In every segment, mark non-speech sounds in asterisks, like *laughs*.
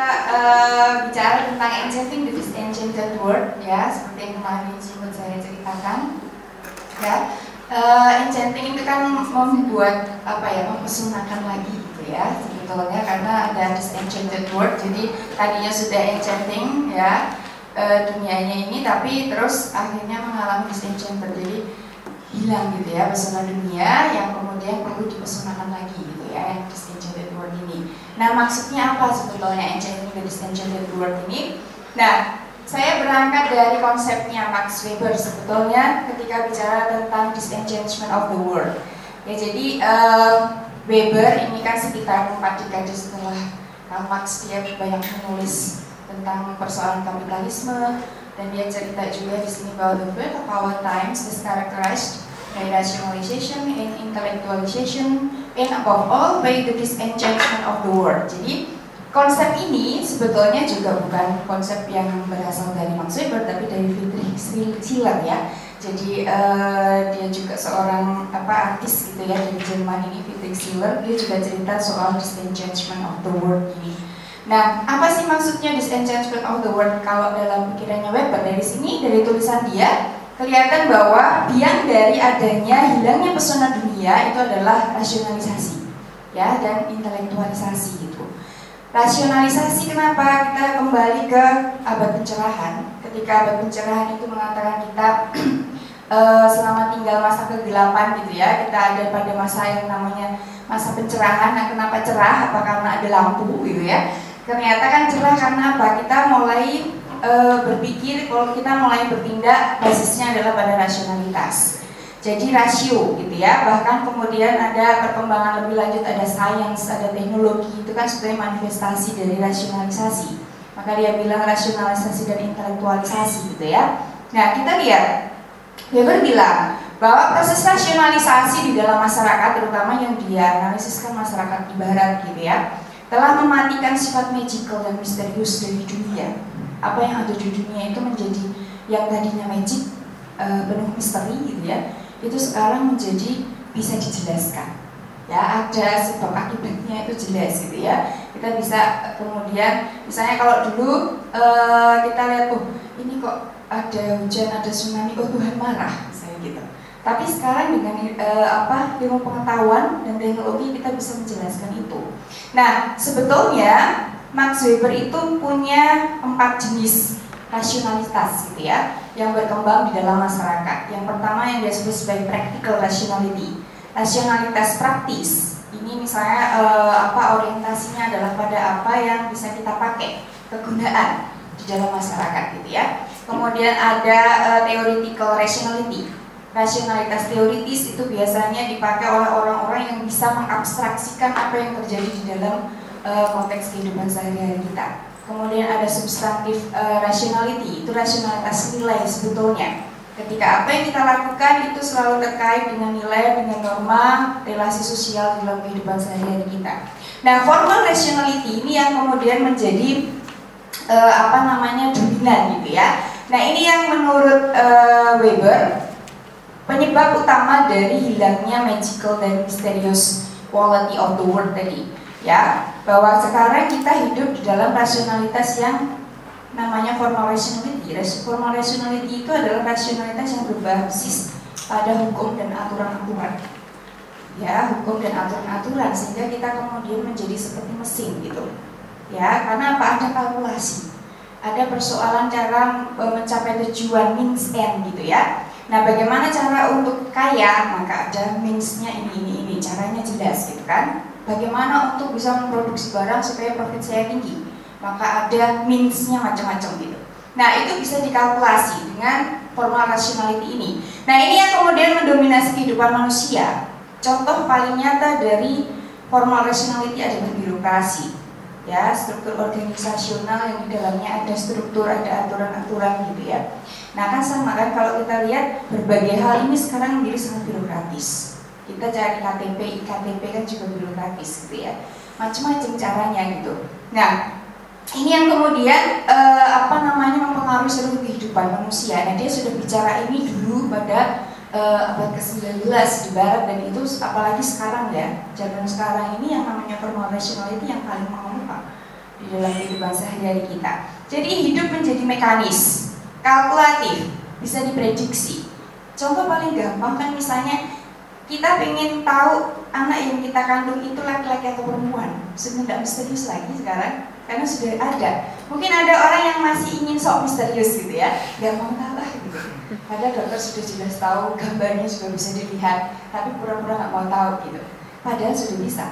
kita uh, bicara tentang enchanting the disenchanted world ya, seperti yang kemarin sempat saya ceritakan. Ya, uh, enchanting itu kan membuat apa ya, mempesonakan lagi gitu ya sebetulnya karena ada disenchanted world. Jadi tadinya sudah enchanting ya uh, dunianya ini, tapi terus akhirnya mengalami disenchanted. Jadi hilang gitu ya pesona dunia yang kemudian perlu dipesonakan lagi gitu ya yang. Nah maksudnya apa sebetulnya enchanting the disenchanted world ini? Nah saya berangkat dari konsepnya Max Weber sebetulnya ketika bicara tentang disenchantment of the world. Ya jadi uh, Weber ini kan sekitar empat dekade setelah Karl Marx dia banyak menulis tentang persoalan kapitalisme dan dia cerita juga di sini bahwa the birth of our times is characterized by rationalization and intellectualization and above all by the disenchantment of the world. Jadi konsep ini sebetulnya juga bukan konsep yang berasal dari Max Weber tapi dari Friedrich Schiller ya. Jadi uh, dia juga seorang apa artis gitu ya dari Jerman ini Friedrich Schiller dia juga cerita soal disenchantment of the world ini. Nah, apa sih maksudnya disenchantment of the world kalau dalam pikirannya Weber? Dari sini, dari tulisan dia, kelihatan bahwa biang dari adanya hilangnya pesona dunia itu adalah rasionalisasi ya dan intelektualisasi itu. Rasionalisasi kenapa kita kembali ke abad pencerahan? Ketika abad pencerahan itu mengatakan kita uh, *clears throat* selama tinggal masa kegelapan gitu ya, kita ada pada masa yang namanya masa pencerahan. Nah, kenapa cerah? Apa karena ada lampu gitu ya? Ternyata kan cerah karena apa? Kita mulai e, berpikir kalau kita mulai bertindak basisnya adalah pada rasionalitas. Jadi rasio gitu ya. Bahkan kemudian ada perkembangan lebih lanjut ada sains, ada teknologi itu kan sebenarnya manifestasi dari rasionalisasi. Maka dia bilang rasionalisasi dan intelektualisasi gitu ya. Nah, kita lihat Weber bilang bahwa proses rasionalisasi di dalam masyarakat terutama yang dia analisiskan masyarakat di barat gitu ya telah mematikan sifat magical dan misterius dari dunia apa yang ada di dunia itu menjadi yang tadinya magic uh, penuh misteri gitu ya itu sekarang menjadi bisa dijelaskan. Ya ada sebab akibatnya itu jelas gitu ya. Kita bisa kemudian misalnya kalau dulu uh, kita lihat oh ini kok ada hujan ada tsunami oh Tuhan marah misalnya gitu. Tapi sekarang dengan uh, apa ilmu pengetahuan dan teknologi kita bisa menjelaskan itu. Nah sebetulnya Max Weber itu punya empat jenis rasionalitas gitu ya yang berkembang di dalam masyarakat. Yang pertama yang disebut sebagai practical rationality, rasionalitas praktis. Ini misalnya eh, apa orientasinya adalah pada apa yang bisa kita pakai kegunaan di dalam masyarakat gitu ya. Kemudian ada eh, theoretical rationality. Rasionalitas teoritis itu biasanya dipakai oleh orang-orang yang bisa mengabstraksikan apa yang terjadi di dalam uh, konteks kehidupan sehari-hari kita. Kemudian ada substantif uh, rationality, itu rasionalitas nilai sebetulnya. Ketika apa yang kita lakukan itu selalu terkait dengan nilai, dengan norma, relasi sosial dalam kehidupan sehari-hari kita. Nah, formal rationality ini yang kemudian menjadi uh, apa namanya dominan gitu ya. Nah, ini yang menurut uh, Weber penyebab utama dari hilangnya magical dan mysterious quality of the world tadi ya bahwa sekarang kita hidup di dalam rasionalitas yang namanya formal rationality. Formal rationality itu adalah rasionalitas yang berbasis pada hukum dan aturan-aturan. Ya, hukum dan aturan-aturan sehingga kita kemudian menjadi seperti mesin gitu. Ya, karena apa? Ada kalkulasi. Ada persoalan cara mencapai tujuan means end gitu ya. Nah, bagaimana cara untuk kaya? Maka ada means-nya ini ini ini. Caranya jelas gitu kan bagaimana untuk bisa memproduksi barang supaya profit saya tinggi? Maka ada means-nya macam-macam gitu. Nah itu bisa dikalkulasi dengan formal rationality ini. Nah ini yang kemudian mendominasi kehidupan manusia. Contoh paling nyata dari formal rationality adalah birokrasi. Ya struktur organisasional yang di dalamnya ada struktur ada aturan-aturan gitu ya. Nah kan sama kan kalau kita lihat berbagai hal ini sekarang menjadi sangat birokratis kita cari KTP, KTP kan juga birokratis gitu ya macam-macam caranya gitu nah ini yang kemudian eh, apa namanya mempengaruhi seluruh kehidupan manusia nah dia sudah bicara ini dulu pada eh, abad ke-19 di barat dan itu apalagi sekarang ya zaman sekarang ini yang namanya formal rationality yang paling mengemuka di dalam kehidupan sehari-hari kita. Jadi hidup menjadi mekanis, kalkulatif, bisa diprediksi. Contoh paling gampang kan misalnya kita ingin tahu anak yang kita kandung itu laki-laki atau perempuan. Sudah tidak misterius lagi sekarang karena sudah ada. Mungkin ada orang yang masih ingin sok misterius gitu ya, nggak mau tahu lah gitu. Padahal dokter sudah jelas tahu, gambarnya sudah bisa dilihat, tapi pura-pura nggak mau tahu gitu. Padahal sudah bisa.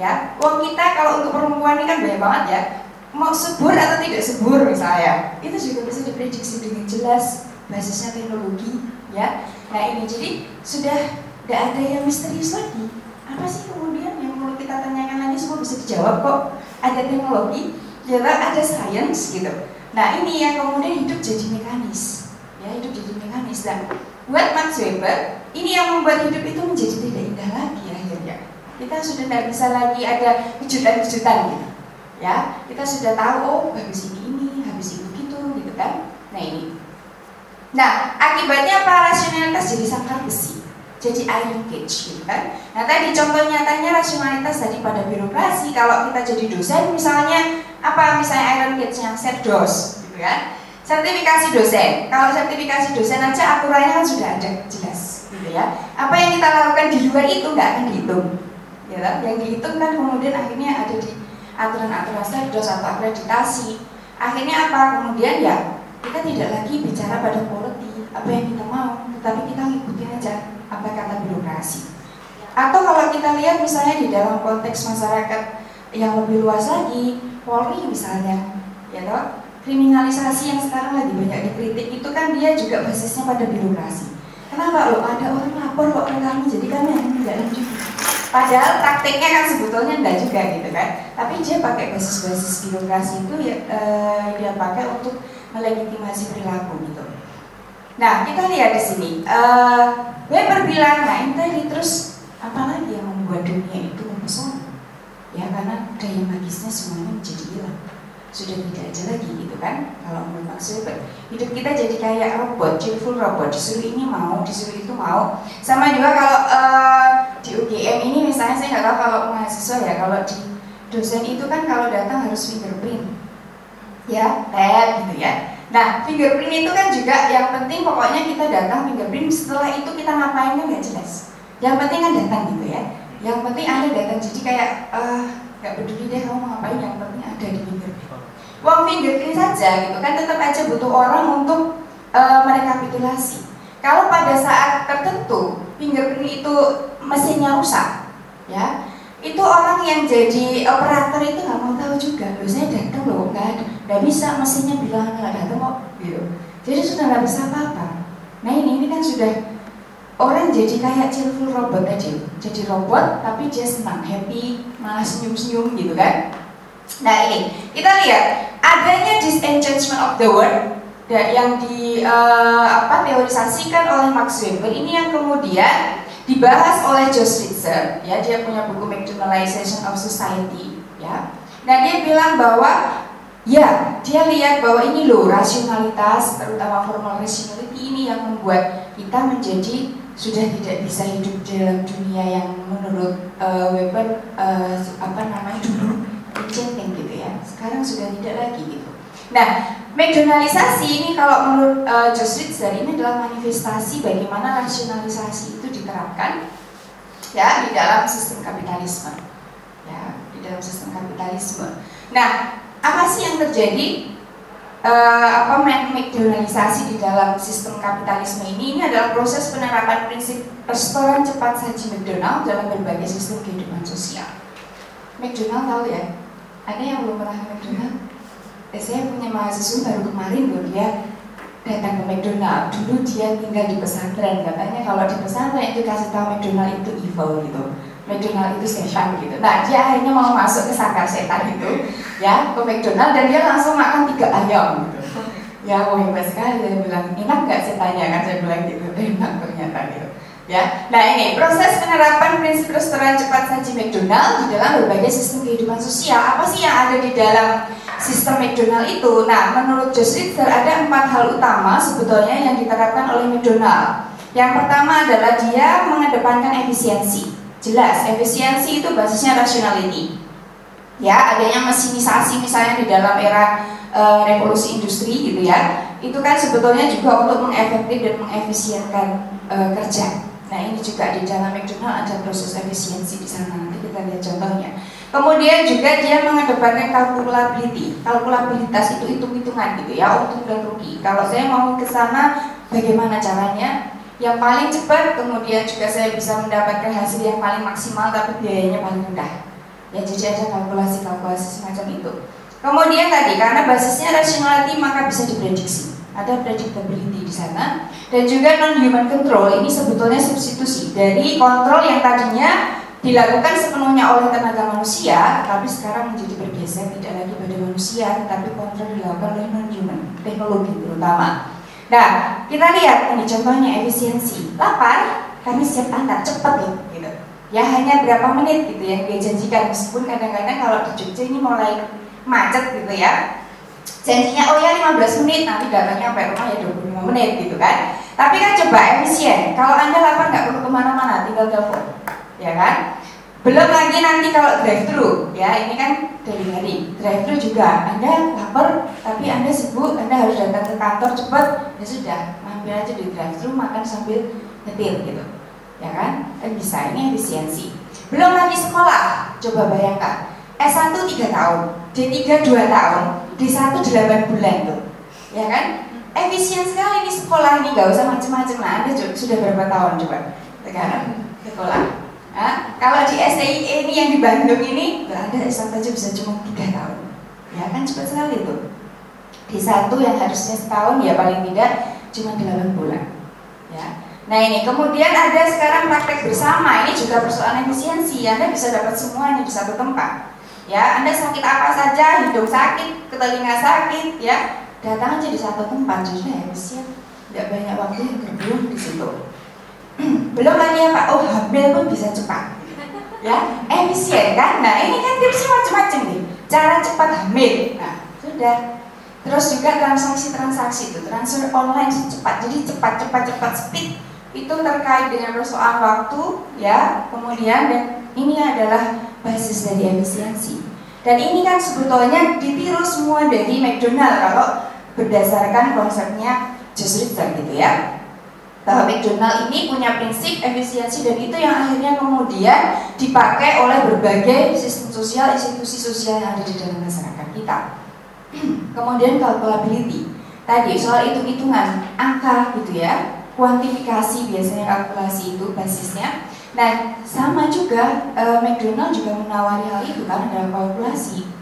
Ya, uang kita kalau untuk perempuan ini kan banyak banget ya. Mau subur atau tidak subur misalnya, itu juga bisa diprediksi dengan jelas basisnya teknologi ya. Nah ini jadi sudah tidak ada yang misterius lagi. Apa sih kemudian yang perlu kita tanyakan lagi semua bisa dijawab kok. Ada teknologi, ya ada sains gitu. Nah ini yang kemudian hidup jadi mekanis, ya hidup jadi mekanis dan buat Max Weber ini yang membuat hidup itu menjadi tidak indah lagi akhirnya. Kita sudah tidak bisa lagi ada kejutan-kejutan gitu, ya kita sudah tahu oh habis ini ini, habis itu gitu gitu kan. Nah ini. Nah akibatnya apa rasionalitas jadi sangkar besi jadi iron cage gitu kan. Nah tadi contoh nyatanya rasionalitas tadi pada birokrasi kalau kita jadi dosen misalnya apa misalnya iron cage yang serdos gitu kan. Sertifikasi dosen. Kalau sertifikasi dosen aja aturannya kan sudah ada jelas gitu ya. Apa yang kita lakukan di luar itu nggak akan dihitung. Ya, kan? yang dihitung kan kemudian akhirnya ada di aturan-aturan serdos atau akreditasi. Akhirnya apa? Kemudian ya kita tidak lagi bicara pada politi apa yang kita mau, tetapi kita ngikutin aja apa kata birokrasi. Atau kalau kita lihat misalnya di dalam konteks masyarakat yang lebih luas lagi, Polri misalnya, ya toh, kriminalisasi yang sekarang lagi banyak dikritik itu kan dia juga basisnya pada birokrasi. Kenapa lo ada orang lapor kok ke kami jadi kami yang tidak lanjut. Padahal prakteknya kan sebetulnya enggak juga gitu kan. Tapi dia pakai basis-basis birokrasi itu ya eh, dia pakai untuk melegitimasi perilaku gitu. Nah, kita lihat di sini. Uh, Weber bilang, nah ini tadi terus apa lagi yang membuat dunia itu mempesona? Ya karena daya magisnya semuanya menjadi hilang. Sudah tidak ada lagi gitu kan? Kalau menurut Max Weber, hidup kita jadi kayak robot, cheerful robot. Disuruh ini mau, disuruh itu mau. Sama juga kalau uh, di UGM ini misalnya saya nggak tahu kalau mahasiswa ya, kalau di dosen itu kan kalau datang harus fingerprint, ya, tab gitu ya Nah, fingerprint itu kan juga yang penting pokoknya kita datang fingerprint setelah itu kita ngapain kan nggak jelas. Yang penting kan datang gitu ya. Yang penting Anda datang jadi kayak uh, nggak peduli deh kamu ngapain yang penting ada di fingerprint. Uang fingerprint saja gitu kan tetap aja butuh orang untuk uh, merekapitulasi. Kalau pada saat tertentu fingerprint itu mesinnya rusak, ya itu orang yang jadi operator itu nggak mau tahu juga loh saya datang loh nggak ada nggak bisa mesinnya bilang nggak datang kok gitu. Jadi sudah nggak bisa apa-apa. Nah ini ini kan sudah orang jadi kayak cheerful robot tadi jadi robot tapi dia senang happy malah senyum-senyum gitu kan? Nah ini kita lihat. Adanya disenchantment of the world yang di uh, apa teorisasikan oleh Max Weber ini yang kemudian dibahas oleh Josh Ritzer ya. Dia punya buku McDonaldization of Society ya. Nah dia bilang bahwa ya dia lihat bahwa ini loh rasionalitas terutama formal rationality ini yang membuat kita menjadi sudah tidak bisa hidup dalam dunia yang menurut uh, Weber uh, apa namanya dulu enchanting gitu ya. Sekarang sudah tidak lagi gitu. Nah McDonaldisasi ini kalau menurut uh, Josh Ritzer ini adalah manifestasi bagaimana rasionalisasi itu diterapkan ya di dalam sistem kapitalisme. Ya di dalam sistem kapitalisme. Nah apa sih yang terjadi uh, apa McDonaldisasi di dalam sistem kapitalisme ini ini adalah proses penerapan prinsip restoran cepat saji McDonald dalam berbagai sistem kehidupan sosial. McDonald tahu ya? Ada yang belum pernah McDonald? Saya punya mahasiswa baru kemarin loh dia datang ke McDonald dulu dia tinggal di pesantren katanya kalau di pesantren itu kasih tahu McDonald itu evil gitu McDonald itu setan gitu nah dia akhirnya mau masuk ke sangkar setan itu ya ke McDonald dan dia langsung makan tiga ayam gitu ya wah hebat sekali dia bilang enak nggak setannya kan saya bilang gitu *laughs* enak ternyata gitu ya nah ini proses penerapan prinsip restoran cepat saji McDonald di dalam berbagai sistem kehidupan sosial apa sih yang ada di dalam sistem McDonald itu. Nah, menurut Josh ada empat hal utama sebetulnya yang diterapkan oleh McDonald. Yang pertama adalah dia mengedepankan efisiensi. Jelas, efisiensi itu basisnya rationality. Ya adanya mesinisasi misalnya di dalam era e, revolusi industri gitu ya itu kan sebetulnya juga untuk mengefektif dan mengefisienkan e, kerja. Nah ini juga di dalam McDonald ada proses efisiensi di sana nanti kita lihat contohnya. Kemudian juga dia mengedepankan kalkulability kalkulabilitas itu hitung-hitungan gitu ya untung dan rugi. Kalau saya mau ke sana bagaimana caranya? Yang paling cepat kemudian juga saya bisa mendapatkan hasil yang paling maksimal tapi biayanya paling rendah ya jadi ada kalkulasi-kalkulasi semacam itu. Kemudian tadi karena basisnya rationality maka bisa diprediksi ada predictability di sana. Dan juga non human control ini sebetulnya substitusi dari kontrol yang tadinya dilakukan sepenuhnya oleh tenaga manusia tapi sekarang menjadi bergeser tidak lagi pada manusia tetapi kontrol dilakukan oleh non human teknologi terutama. Nah kita lihat ini contohnya efisiensi. Lapar kami siap antar cepat ya ya hanya berapa menit gitu yang dia janjikan. Meskipun kadang-kadang kalau di Jogja ini mulai macet gitu ya. Janjinya oh ya 15 menit. Nanti datangnya sampai rumah ya 25 menit gitu kan. Tapi kan coba efisien. Kalau anda lapar nggak perlu ke mana-mana. Tinggal telepon. Ya kan? Belum lagi nanti kalau drive thru ya ini kan dari hari. Drive thru juga. Anda lapar tapi anda sibuk. Anda harus datang ke kantor cepat. Ya sudah mampir aja di drive thru makan sambil nyetir gitu ya kan? Bisa, ini efisiensi. Belum lagi sekolah, coba bayangkan. S1 3 tahun, D3 2 tahun, D1 8 bulan tuh. Ya kan? Efisien sekali ini sekolah ini, gak usah macam-macam lah. Anda sudah berapa tahun coba sekarang sekolah? Nah, kalau di STI ini yang di Bandung ini, gak ada S1 aja bisa cuma 3 tahun. Ya kan cepat sekali tuh. Di satu yang harusnya setahun ya paling tidak cuma 8 bulan. Ya, Nah ini kemudian ada sekarang praktek bersama. Ini juga persoalan efisiensi. Anda bisa dapat semuanya di satu tempat ya Anda sakit apa saja hidung sakit telinga sakit ya datang aja di satu tempat. Jadi efisien. Tidak banyak waktu yang terbuang di situ. *clears throat* Belum lagi apa? Oh hamil pun bisa cepat. Ya efisien kan? Nah ini kan tipsnya macam-macam nih. Cara cepat hamil. Nah sudah. Terus juga transaksi-transaksi itu. Transfer online cepat. Jadi cepat cepat cepat speed itu terkait dengan persoalan waktu ya. Kemudian dan ini adalah basis dari efisiensi. Dan ini kan sebetulnya ditiru semua dari McDonald kalau berdasarkan konsepnya Josh Ritter gitu ya. Bahwa McDonald ini punya prinsip efisiensi dan itu yang akhirnya kemudian dipakai oleh berbagai sistem sosial, institusi sosial yang ada di dalam masyarakat kita. *clears throat* kemudian calculability, tadi soal hitung-hitungan angka gitu ya, kuantifikasi biasanya kalkulasi itu basisnya. Nah, sama juga e, McDonald juga menawari hal itu kan dalam kalkulasi.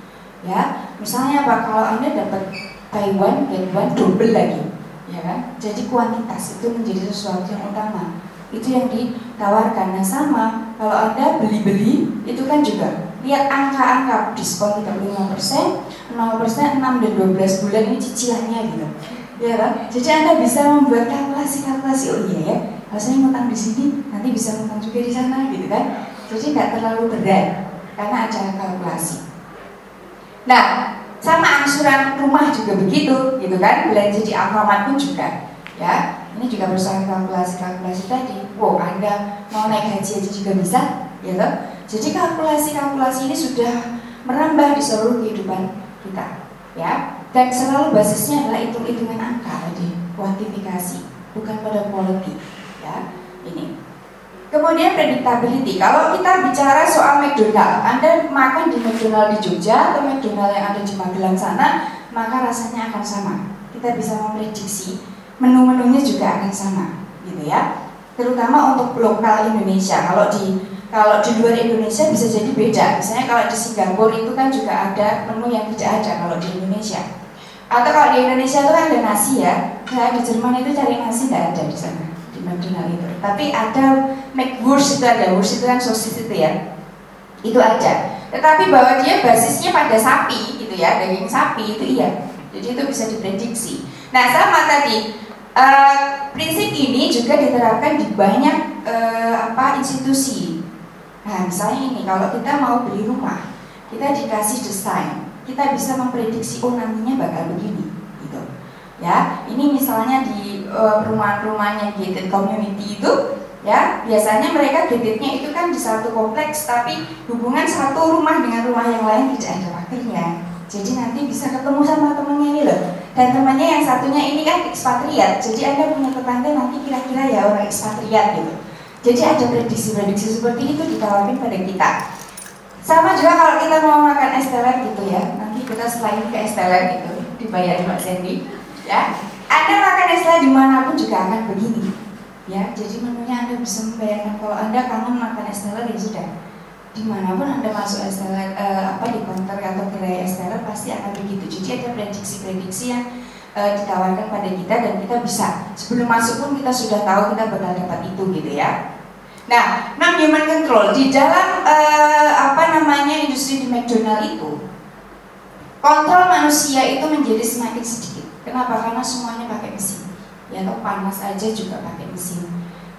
Ya, misalnya apa kalau Anda dapat Taiwan dan one double lagi, ya kan? Jadi kuantitas itu menjadi sesuatu yang utama. Itu yang ditawarkan. Nah, sama kalau Anda beli-beli itu kan juga lihat angka-angka diskon 35%, 0%, 6 dan 12 bulan ini cicilannya gitu ya kan? Jadi anda bisa membuat kalkulasi-kalkulasi oh iya ya, kalau saya ngutang di sini nanti bisa ngutang juga di sana gitu kan? Jadi nggak terlalu berat karena ada kalkulasi. Nah, sama angsuran rumah juga begitu, gitu kan? Belanja di Alfamart pun juga, ya. Ini juga berusaha kalkulasi-kalkulasi tadi. Wow, Anda mau naik haji aja juga bisa, gitu. Jadi kalkulasi-kalkulasi ini sudah merambah di seluruh kehidupan kita, ya dan selalu basisnya adalah hitung-hitungan angka tadi kuantifikasi bukan pada quality ya ini. Kemudian predictability. Kalau kita bicara soal McDonald Anda makan di McDonald di Jogja atau McDonald yang ada di Magelang sana maka rasanya akan sama. Kita bisa memprediksi menu-menunya juga akan sama gitu ya. Terutama untuk lokal Indonesia. Kalau di kalau di luar Indonesia bisa jadi beda. Misalnya kalau di Singapura itu kan juga ada menu yang tidak ada kalau di Indonesia atau kalau di Indonesia itu kan ada nasi ya. Nah di Jerman itu cari nasi tidak ada di sana di McDonald itu. Tapi ada McWurst itu ada. Wurst itu kan sosis itu ya. Itu ada tetapi bahwa dia basisnya pada sapi gitu ya daging sapi itu iya. Jadi itu bisa diprediksi. Nah sama tadi uh, prinsip ini juga diterapkan di banyak uh, apa institusi. Nah misalnya ini kalau kita mau beli rumah kita dikasih desain kita bisa memprediksi oh nantinya bakal begini gitu. Ya ini misalnya di uh, perumahan-perumahan yang gated community itu ya ya biasanya mereka gedetnya itu kan di satu kompleks tapi hubungan satu rumah dengan rumah yang lain tidak ada wakilnya jadi nanti bisa ketemu sama temennya ini loh. Dan temannya yang satunya ini kan ekspatriat jadi anda punya tetangga nanti kira-kira ya orang ekspatriat gitu. Jadi ada prediksi-prediksi seperti itu ditawarkan pada kita sama juga kalau kita mau makan es teler gitu ya. Nanti kita selain ke es teler gitu dibayar Mbak Sandy ya. Anda makan es teler di mana pun juga akan begini ya. Jadi menunya anda bisa membayangkan kalau anda kangen makan es teler ya sudah. Di mana pun anda masuk es teler eh, apa di counter atau gerai es teler pasti akan begitu. Jadi ada prediksi-prediksi yang eh, ditawarkan pada kita dan kita bisa. Sebelum masuk pun kita sudah tahu kita bakal dapat itu gitu ya nah non human control di dalam eh, apa namanya industri di McDonald itu kontrol manusia itu menjadi semakin sedikit. Kenapa? Karena semuanya pakai mesin. Ya atau panas aja juga pakai mesin.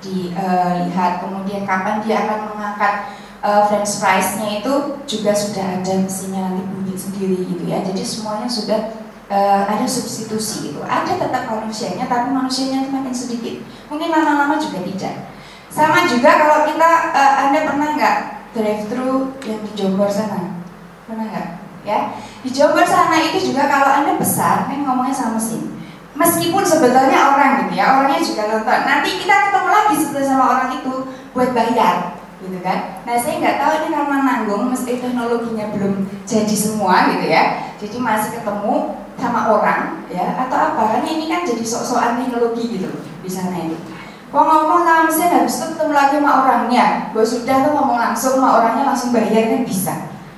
Dilihat uh, kemudian kapan dia akan mengangkat uh, french fries-nya itu juga sudah ada mesinnya nanti bunyi sendiri gitu ya. Jadi semuanya sudah uh, ada substitusi itu. Ada tetap manusianya tapi manusianya makin sedikit. Mungkin lama-lama juga tidak sama juga kalau kita uh, anda pernah nggak drive thru yang di Jombor sana? Pernah nggak? Ya? Di Jombor sana itu juga kalau anda besar kan ngomongnya sama mesin meskipun sebetulnya orang gitu ya orangnya juga nonton. Nanti kita ketemu lagi sebetulnya sama orang itu buat bayar gitu kan? Nah saya nggak tahu ini karena nanggung mesti teknologinya belum jadi semua gitu ya. Jadi masih ketemu sama orang ya? Atau apa? Kan ini kan jadi sok-sokan teknologi gitu di sana itu Kok ngomong sama mesin habis itu ketemu lagi sama orangnya Gue sudah tuh ngomong langsung sama orangnya langsung bayar kan bisa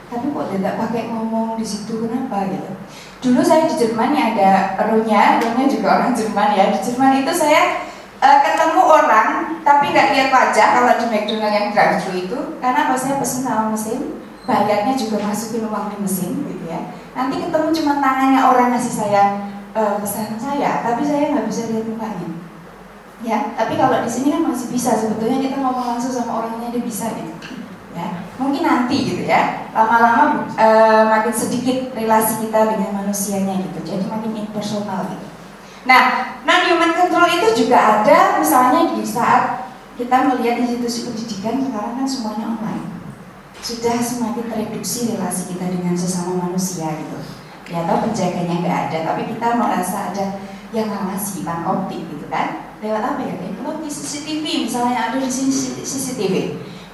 Tapi kok tidak pakai ngomong di situ kenapa gitu dulu saya di Jerman ya ada Runya, Runya juga orang Jerman ya. Di Jerman itu saya uh, ketemu orang tapi nggak lihat wajah kalau di McDonald yang drive thru itu karena pas saya pesen sama mesin bayarnya juga masukin uang di mesin gitu ya. Nanti ketemu cuma tangannya orang ngasih saya uh, pesanan saya, tapi saya nggak bisa lihat mukanya. Ya, tapi kalau di sini kan masih bisa. Sebetulnya kita ngomong langsung sama orangnya dia bisa gitu. Ya mungkin nanti gitu ya. Lama-lama e, makin sedikit relasi kita dengan manusianya gitu. Jadi makin impersonal gitu. Nah non human control itu juga ada misalnya di saat kita melihat institusi pendidikan sekarang kan semuanya online. Sudah semakin tereduksi relasi kita dengan sesama manusia gitu. Ya atau penjaganya nggak ada tapi kita merasa ada yang ngawasi bang optik gitu kan lewat apa ya teknologi CCTV misalnya ada di sini CCTV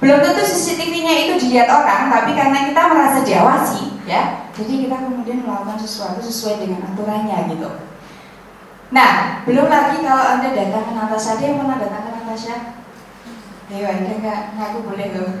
belum tentu CCTV-nya itu dilihat orang, tapi karena kita merasa diawasi, ya, jadi kita kemudian melakukan sesuatu sesuai dengan aturannya gitu. Nah, belum lagi kalau anda datang ke Natasha, dia pernah datang ke Natasha? Ayo, anda nggak ngaku boleh loh.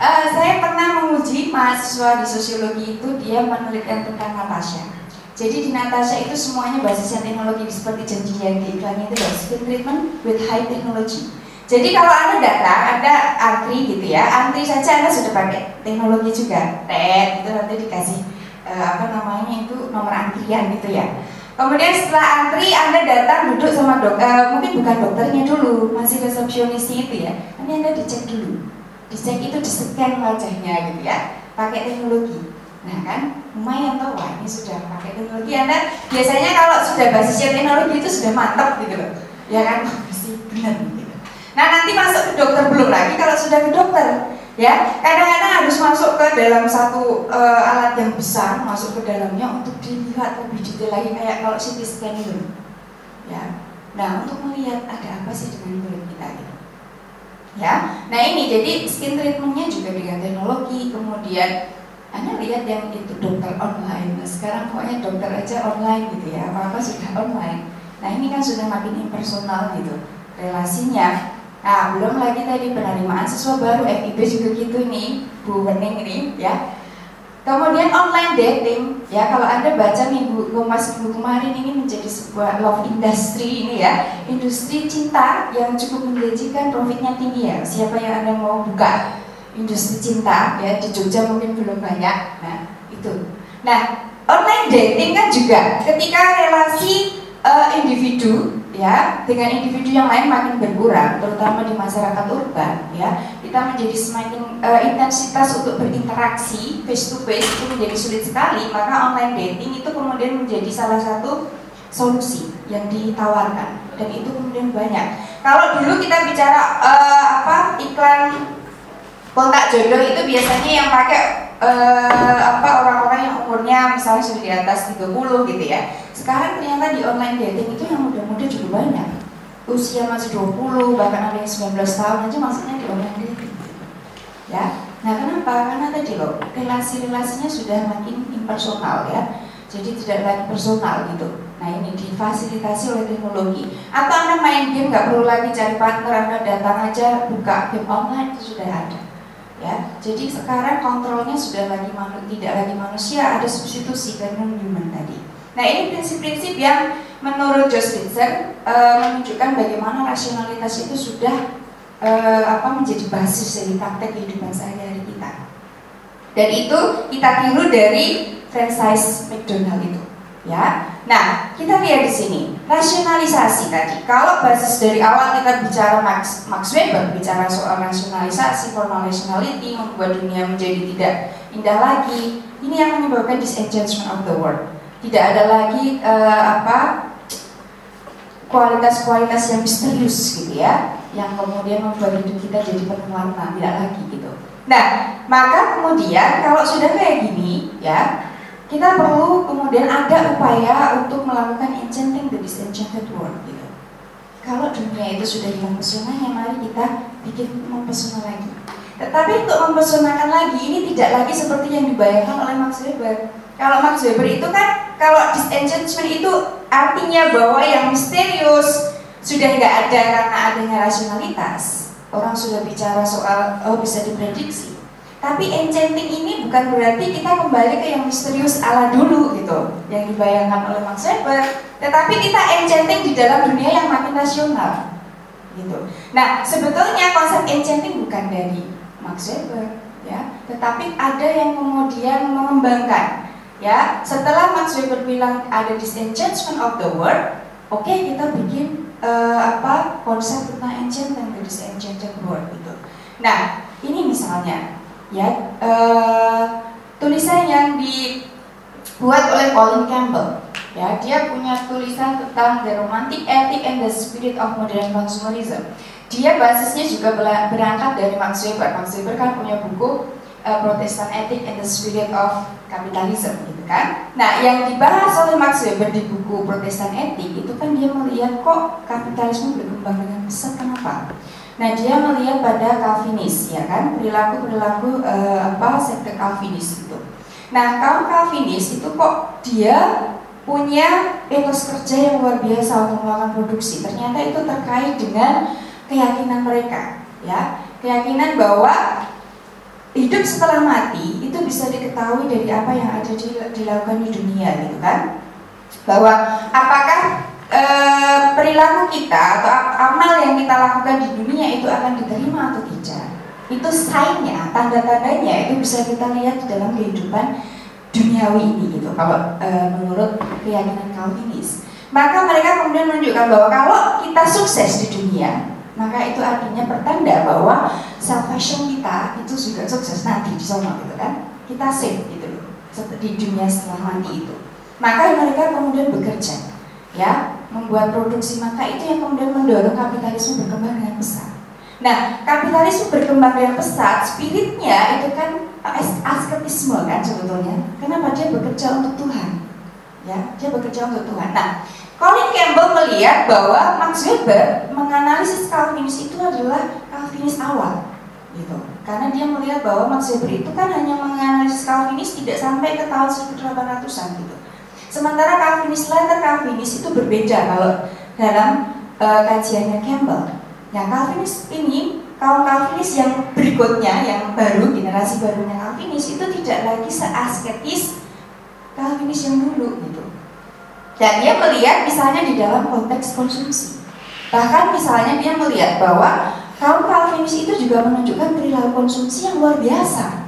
Uh, saya pernah menguji mahasiswa di sosiologi itu dia menelitikan tentang Natasha. Jadi di Natasha itu semuanya basisnya teknologi seperti janji yang di iklannya itu ya, skin treatment with high technology. Jadi kalau Anda datang, Anda antri gitu ya, antri saja Anda sudah pakai teknologi juga. Tet, itu nanti dikasih uh, apa namanya itu nomor antrian gitu ya. Kemudian setelah antri Anda datang duduk sama dok, uh, mungkin bukan dokternya dulu, masih resepsionisnya itu ya. Nanti Anda dicek dulu. Dicek itu di scan wajahnya gitu ya, pakai teknologi. Nah kan, lumayan tau wah ini sudah pakai teknologi. Anda biasanya kalau sudah basisnya teknologi itu sudah mantap gitu loh. Ya kan, pasti benar gitu. Nah nanti masuk ke dokter belum lagi kalau sudah ke dokter ya? Kadang-kadang harus masuk ke dalam satu uh, alat yang besar masuk ke dalamnya untuk dilihat lebih detail lagi kayak kalau CT scan itu ya? Nah untuk melihat ada apa sih dengan kulit kita gitu. Ya? Nah ini jadi skin treatmentnya juga dengan teknologi kemudian anda lihat yang itu dokter online. Nah, sekarang pokoknya dokter aja online gitu ya. Apa apa sudah online. Nah ini kan sudah makin impersonal gitu relasinya. Nah, belum lagi tadi penerimaan siswa baru. FIB juga gitu nih, Bu Wening ini ya. Kemudian online dating, ya. Kalau Anda baca minggu Kompas minggu kemarin ini menjadi sebuah love industry ini ya, industri cinta yang cukup menjanjikan profitnya tinggi ya. Siapa yang Anda mau buka industri cinta ya di Jogja mungkin belum banyak. Nah, itu. Nah, online dating kan juga ketika relasi uh, individu ya dengan individu yang lain makin berkurang terutama di masyarakat urban ya kita menjadi semakin uh, intensitas untuk berinteraksi face to face itu menjadi sulit sekali maka online dating itu kemudian menjadi salah satu solusi yang ditawarkan dan itu kemudian banyak. Kalau dulu kita bicara uh, apa iklan kontak jodoh itu biasanya yang pakai uh, apa orang-orang yang umurnya misalnya sudah di atas 30 gitu ya. Sekarang ternyata di online dating itu yang muda-muda juga banyak. Usia masih 20, bahkan ada yang 19 tahun aja maksudnya di online dating. Ya. Nah, kenapa? Karena tadi loh, relasi-relasinya sudah makin impersonal ya. Jadi tidak lagi personal gitu. Nah ini difasilitasi oleh teknologi. Atau Anda main game nggak perlu lagi cari partner, Anda datang aja buka game online itu sudah ada. Ya, jadi sekarang kontrolnya sudah lagi manu, tidak lagi manusia, ada substitusi ke human tadi. Nah ini prinsip-prinsip yang menurut Josh Spitzer e, menunjukkan bagaimana rasionalitas itu sudah e, apa menjadi basis dari praktek kehidupan sehari-hari kita. Dan itu kita tiru dari franchise McDonald itu ya. Nah, kita lihat di sini rasionalisasi tadi. Kalau basis dari awal kita bicara Max, Max Weber bicara soal rasionalisasi, formal rationality membuat dunia menjadi tidak indah lagi. Ini yang menyebabkan disenchantment of the world. Tidak ada lagi uh, apa kualitas-kualitas yang misterius gitu ya, yang kemudian membuat hidup kita jadi penuh tidak lagi gitu. Nah, maka kemudian kalau sudah kayak gini ya, kita perlu kemudian ada upaya untuk melakukan enchanting the disenchanted world gitu. Kalau dunia itu sudah hilang pesonanya, mari kita bikin mempesona lagi. Tetapi untuk mempesonakan lagi ini tidak lagi seperti yang dibayangkan oleh Max Weber. Kalau Max Weber itu kan kalau disenchantment itu artinya bahwa yang misterius sudah nggak ada karena adanya rasionalitas. Orang sudah bicara soal oh bisa diprediksi. Tapi enchanting ini bukan berarti kita kembali ke yang misterius ala dulu gitu, yang dibayangkan oleh Max Weber. Tetapi kita enchanting di dalam dunia yang makin rasional, gitu. Nah, sebetulnya konsep enchanting bukan dari Max Weber, ya, tetapi ada yang kemudian mengembangkan, ya. Setelah Max Weber bilang ada disenchantment of the world, oke okay, kita bikin uh, apa konsep tentang enchantment the disenchanted world gitu. Nah, ini misalnya ya uh, tulisan yang dibuat oleh Colin Campbell. Ya dia punya tulisan tentang the romantic ethic and the spirit of modern consumerism. Dia basisnya juga berangkat dari Max Weber Max Weber kan punya buku uh, Protestant Ethic and the Spirit of Capitalism gitu kan? Nah yang dibahas oleh Max Weber di buku Protestant Ethic itu kan dia melihat kok kapitalisme berkembang dengan pesat. Kenapa Nah dia melihat pada Calvinis ya kan perilaku perilaku uh, apa sekte Calvinis itu. Nah kaum Calvinis itu kok dia punya etos kerja yang luar biasa untuk melakukan produksi. Ternyata itu terkait dengan keyakinan mereka ya keyakinan bahwa hidup setelah mati itu bisa diketahui dari apa yang ada di, dilakukan di dunia gitu kan bahwa apakah e, perilaku kita atau amal yang kita lakukan di dunia itu akan diterima atau tidak? Itu sign-nya, tanda-tandanya itu bisa kita lihat di dalam kehidupan duniawi ini gitu. Kalau e, menurut keyakinan Calvinis maka mereka kemudian menunjukkan bahwa kalau kita sukses di dunia maka itu artinya pertanda bahwa salvation kita itu juga sukses. Nanti di sana gitu kan. Kita safe gitu loh. Di dunia setelah mati itu. Maka mereka kemudian bekerja ya membuat produksi maka itu yang kemudian mendorong kapitalisme berkembang dengan pesat. Nah, kapitalisme berkembang dengan pesat, spiritnya itu kan asketisme kan sebetulnya. Kenapa dia bekerja untuk Tuhan? Ya, dia bekerja untuk Tuhan. Nah, Colin Campbell melihat bahwa Max Weber menganalisis Calvinis itu adalah Calvinis awal, gitu. Karena dia melihat bahwa Max Weber itu kan hanya menganalisis Calvinis tidak sampai ke tahun 1800-an gitu. Sementara Calvinis later Calvinis itu berbeda kalau dalam uh, kajiannya Campbell. Nah Calvinis ini kaum Calvinis yang berikutnya yang baru generasi barunya Calvinis itu tidak lagi seasketis Calvinis yang dulu gitu. Dan dia melihat misalnya di dalam konteks konsumsi. Bahkan misalnya dia melihat bahwa kaum Calvinis itu juga menunjukkan perilaku konsumsi yang luar biasa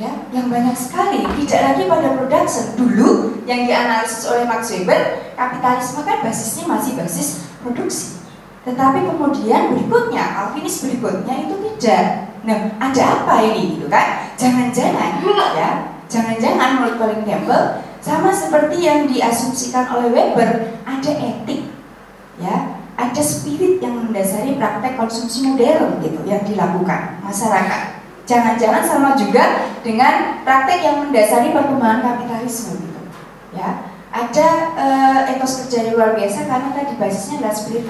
ya yang banyak sekali. Tidak lagi pada production. Dulu yang dianalisis oleh Max Weber kapitalisme kan basisnya masih basis produksi. Tetapi kemudian berikutnya Alvinis berikutnya itu tidak. Nah ada apa ini gitu kan? Jangan-jangan ya jangan-jangan menurut Colin Campbell Sama seperti yang diasumsikan oleh Weber, ada etik, ya, ada spirit yang mendasari praktek konsumsi modern gitu yang dilakukan masyarakat. Jangan-jangan sama juga dengan praktek yang mendasari perkembangan kapitalisme gitu, ya. Ada uh, etos kerja yang luar biasa karena tadi basisnya adalah spirit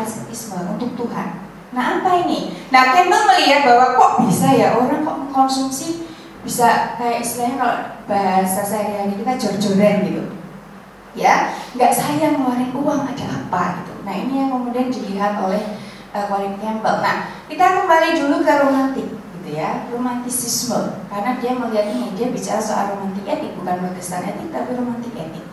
untuk Tuhan. Nah apa ini? Nah Campbell melihat bahwa kok bisa ya orang kok mengkonsumsi bisa kayak istilahnya kalau bahasa sehari-hari kita jor-joran gitu ya nggak sayang ngeluarin uang ada apa gitu nah ini yang kemudian dilihat oleh uh, Colin Campbell nah kita kembali dulu ke romantik ya romantisisme. Karena dia melihat ini dia bicara soal romantik etik bukan protestan etik tapi romantik etik.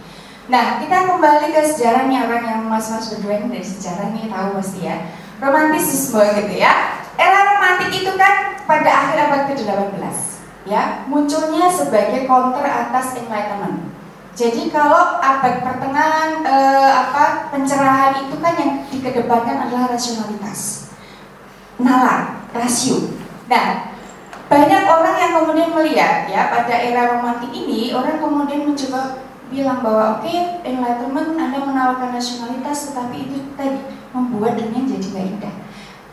Nah kita kembali ke sejarahnya orang yang mas-mas berdua ini dari sejarah ini tahu pasti ya. Romantisisme gitu ya. Era romantik itu kan pada akhir abad ke-18 ya munculnya sebagai counter atas enlightenment. Jadi kalau abad pertengahan eh, apa pencerahan itu kan yang dikedepankan adalah rasionalitas, nalar, rasio. Nah, banyak orang yang kemudian melihat ya pada era romantik ini orang kemudian mencoba bilang bahwa oke okay, enlightenment Anda menawarkan rasionalitas tetapi itu tadi membuat dunia jadi nggak indah,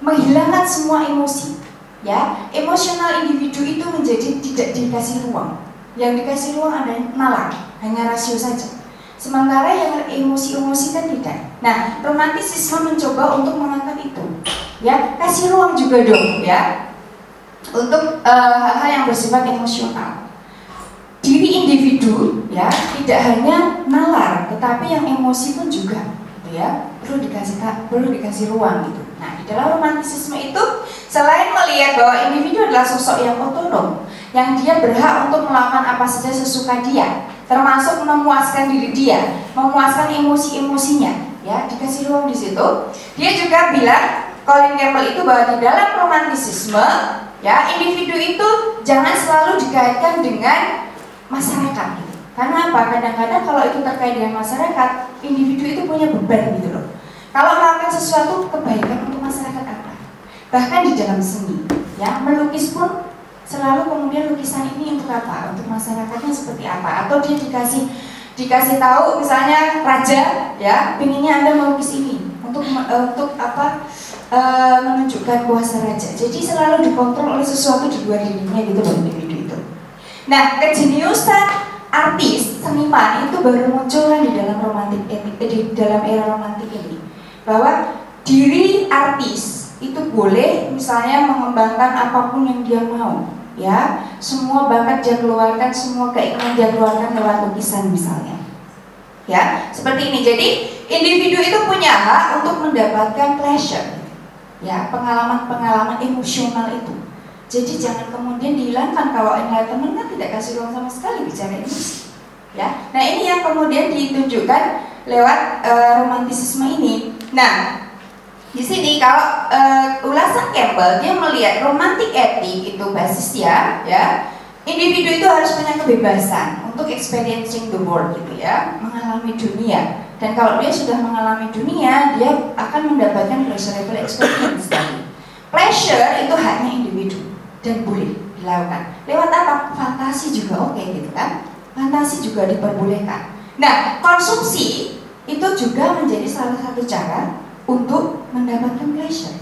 menghilangkan semua emosi, ya. Emosional individu itu menjadi tidak dikasih ruang. Yang dikasih ruang ada nalar hanya rasio saja. Sementara yang emosi-emosi kan tidak. Nah romantisisme mencoba untuk mengangkat itu ya. Kasih ruang juga dong ya untuk eh, hal-hal uh, yang bersifat emosional. Diri individu ya tidak hanya nalar tetapi yang emosi pun juga gitu ya. Perlu dikasih perlu dikasih ruang gitu. Nah di dalam romantisisme itu Selain melihat bahwa individu adalah sosok yang otonom, yang dia berhak untuk melakukan apa saja sesuka dia, termasuk memuaskan diri dia, memuaskan emosi-emosinya, ya dikasih ruang di situ. Dia juga bilang Colin Campbell itu bahwa di dalam romantisisme, ya individu itu jangan selalu dikaitkan dengan masyarakat. Karena apa? Kadang-kadang kalau itu terkait dengan masyarakat, individu itu punya beban gitu loh. Kalau melakukan sesuatu kebaikan untuk masyarakat bahkan di dalam seni ya melukis pun selalu kemudian lukisan ini untuk apa untuk masyarakatnya seperti apa atau dia dikasih dikasih tahu misalnya raja ya pinginnya anda melukis ini untuk untuk apa e, menunjukkan kuasa raja. Jadi selalu dikontrol oleh sesuatu di luar dirinya gitu loh individu itu. Nah kejeniusan artis seniman itu baru muncul di dalam romantik eh, di dalam era romantik ini. Bahwa diri artis itu boleh misalnya mengembangkan apa pun yang dia mau ya. Semua bakat dia keluarkan semua keinginan dia keluarkan lewat lukisan misalnya ya. Seperti ini. Jadi individu itu punya hak untuk mendapatkan pleasure ya pengalaman-pengalaman emosional itu. Jadi jangan kemudian dihilangkan kalau enlightenment kan tidak kasih ruang sama sekali bicara emosi. Ya nah ini yang kemudian ditunjukkan lewat uh, romantisisme ini. Nah di sini kalau uh, ulasan Campbell dia melihat romantik etik itu basisnya ya individu itu harus punya kebebasan untuk experiencing the world gitu ya mengalami dunia dan kalau dia sudah mengalami dunia dia akan mendapatkan pleasurable experience tadi. Pleasure itu hanya individu dan boleh dilakukan. Lewat apa? Fantasi juga oke okay, gitu kan? Fantasi juga diperbolehkan. Nah konsumsi itu juga menjadi salah satu cara untuk mendapatkan pleasure.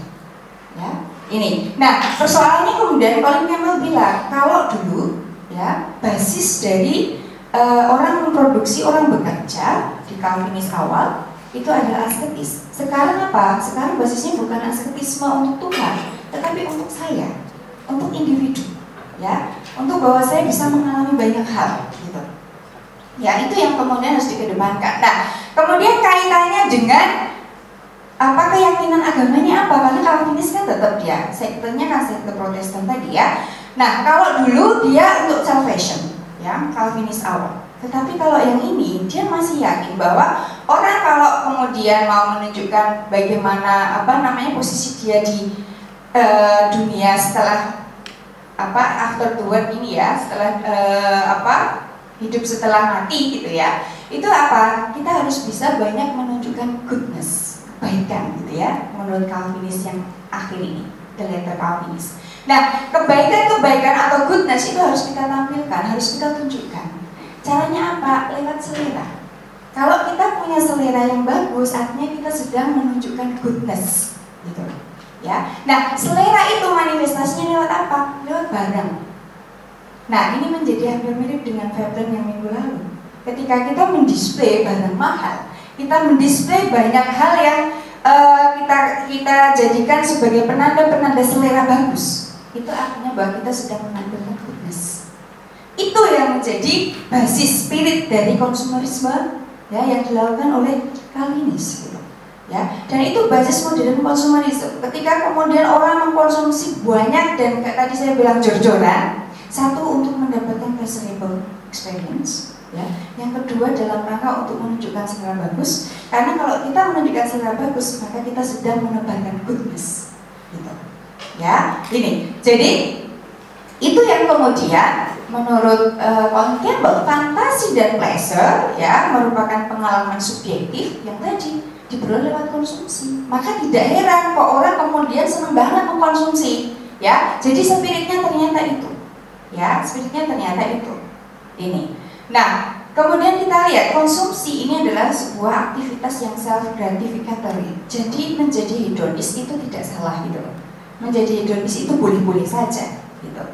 Ya, ini. Nah, persoalannya kemudian Colin Campbell bilang kalau dulu ya basis dari uh, orang memproduksi orang bekerja di Calvinis awal itu adalah asketis. Sekarang apa? Sekarang basisnya bukan asketisme untuk Tuhan, tetapi untuk saya, untuk individu, ya, untuk bahwa saya bisa mengalami banyak hal, gitu. Ya, itu yang kemudian harus dikedepankan. Nah, kemudian kaitannya dengan apa keyakinan agamanya apa? Karena Calvinis kan tetap dia sektenya kan sekte Protestan tadi ya. Nah kalau dulu dia untuk salvation, ya Calvinis awal. Tetapi kalau yang ini dia masih yakin bahwa orang kalau kemudian mau menunjukkan bagaimana apa namanya posisi dia di uh, dunia setelah apa after the ini ya setelah uh, apa hidup setelah mati gitu ya itu apa kita harus bisa banyak menunjukkan goodness kebaikan gitu ya menurut Calvinis yang akhir ini the letter Calvinis. Nah kebaikan-kebaikan atau goodness itu harus kita tampilkan, harus kita tunjukkan. Caranya apa? Lewat selera. Kalau kita punya selera yang bagus, artinya kita sedang menunjukkan goodness, gitu. Ya. Nah, selera itu manifestasinya lewat apa? Lewat barang. Nah, ini menjadi hampir mirip dengan Febren yang minggu lalu. Ketika kita mendisplay barang mahal, kita mendisplay banyak hal yang uh, kita kita jadikan sebagai penanda-penanda selera bagus. Itu artinya bahwa kita sedang menampilkan. Itu yang menjadi basis spirit dari konsumerisme ya yang dilakukan oleh Calvinis gitu. ya dan itu basis modern konsumerisme. Ketika kemudian orang mengkonsumsi banyak dan kayak tadi saya bilang jor-joran satu untuk mendapatkan pleasurable experience ya. Yang kedua dalam rangka untuk menunjukkan selera bagus karena kalau kita menunjukkan selera bagus maka kita sedang menebarkan goodness gitu. Ya ini. Jadi itu yang kemudian menurut uh, Colin Campbell, fantasi dan pleasure ya merupakan pengalaman subjektif yang tadi diperoleh lewat konsumsi. Maka tidak heran kok orang kemudian senang banget mengkonsumsi, ya. Jadi spiritnya ternyata itu, ya, spiritnya ternyata itu. Ini. Nah, kemudian kita lihat konsumsi ini adalah sebuah aktivitas yang self gratificatory. Jadi menjadi hedonis itu tidak salah gitu. Menjadi hedonis itu boleh-boleh saja, gitu.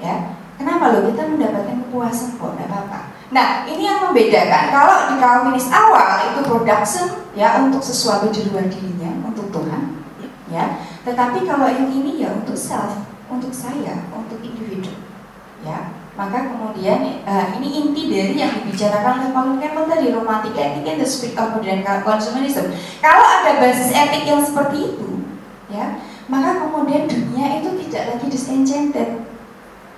Ya, Kenapa loh kita mendapatkan kepuasan kok, tidak apa-apa. Nah, ini yang membedakan. Kalau di Calvinis awal itu production ya untuk sesuatu di luar dirinya, untuk Tuhan, ya. Tetapi kalau yang ini ya untuk self, untuk saya, untuk individu, ya. Maka kemudian uh, ini inti dari yang dibicarakan oleh Paul Campbell tadi romantic ethic and the spirit of modern consumerism. Kalau ada basis etik yang seperti itu, ya, maka kemudian dunia itu tidak lagi disenchanted,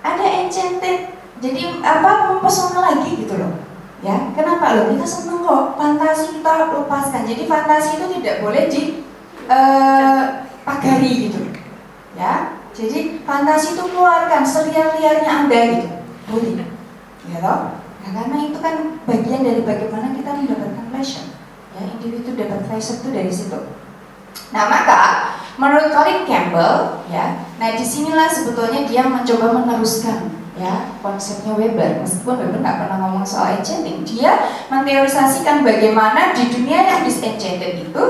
ada enchanted. Jadi apa mempesona lagi gitu loh. Ya kenapa loh? Kita seneng kok. Fantasi kita lepaskan. Jadi fantasi itu tidak boleh di uh, pagari gitu ya jadi fantasi itu keluarkan seliar-liarnya anda gitu. Boleh ya loh nah, karena itu kan bagian dari bagaimana kita mendapatkan pleasure. Ya individu dapat pleasure itu dari situ. Nah maka Menurut Colin Campbell, ya, nah di sinilah sebetulnya dia mencoba meneruskan ya konsepnya Weber. Meskipun Weber nggak pernah ngomong soal enchanting, dia menteorisasikan bagaimana di dunia yang disenchanted itu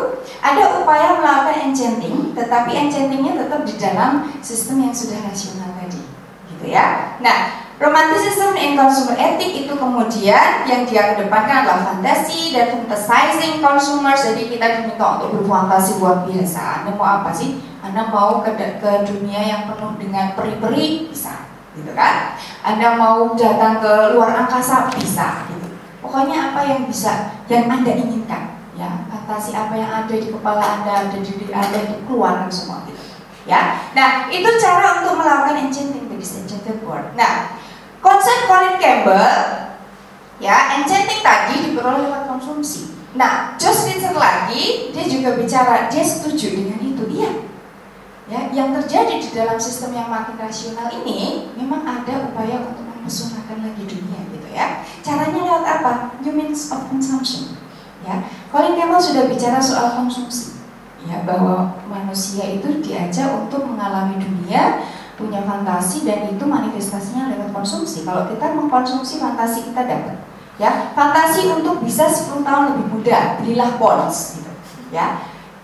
ada upaya melakukan enchanting, tetapi enchantingnya tetap di dalam sistem yang sudah rasional tadi, gitu ya. Nah, Romanticism in consumer ethic itu kemudian yang dia kedepankan adalah fantasi dan fantasizing consumers. Jadi kita diminta untuk berfantasi luar biasa. Anda mau apa sih? Anda mau ke, ke dunia yang penuh dengan peri-peri? Bisa, gitu kan? Anda mau datang ke luar angkasa? Bisa, gitu. Pokoknya apa yang bisa, yang Anda inginkan. Ya, fantasi apa yang ada di kepala Anda, ada di diri Anda itu keluar semua gitu. Ya, nah itu cara untuk melakukan enchanting enchanted world. Nah, Konsep Colin Campbell ya enchanting tadi diperoleh lewat konsumsi. Nah, Josh Ritzer lagi dia juga bicara dia setuju dengan itu dia. Ya, yang terjadi di dalam sistem yang makin rasional ini memang ada upaya untuk mempersonalkan lagi dunia gitu ya. Caranya lewat apa? New means of consumption. Ya, Colin Campbell sudah bicara soal konsumsi. Ya, bahwa manusia itu diajak untuk mengalami dunia punya fantasi dan itu manifestasinya lewat konsumsi. Kalau kita mengkonsumsi fantasi kita dapat. Ya, fantasi untuk bisa 10 tahun lebih muda, belilah pons gitu. Ya.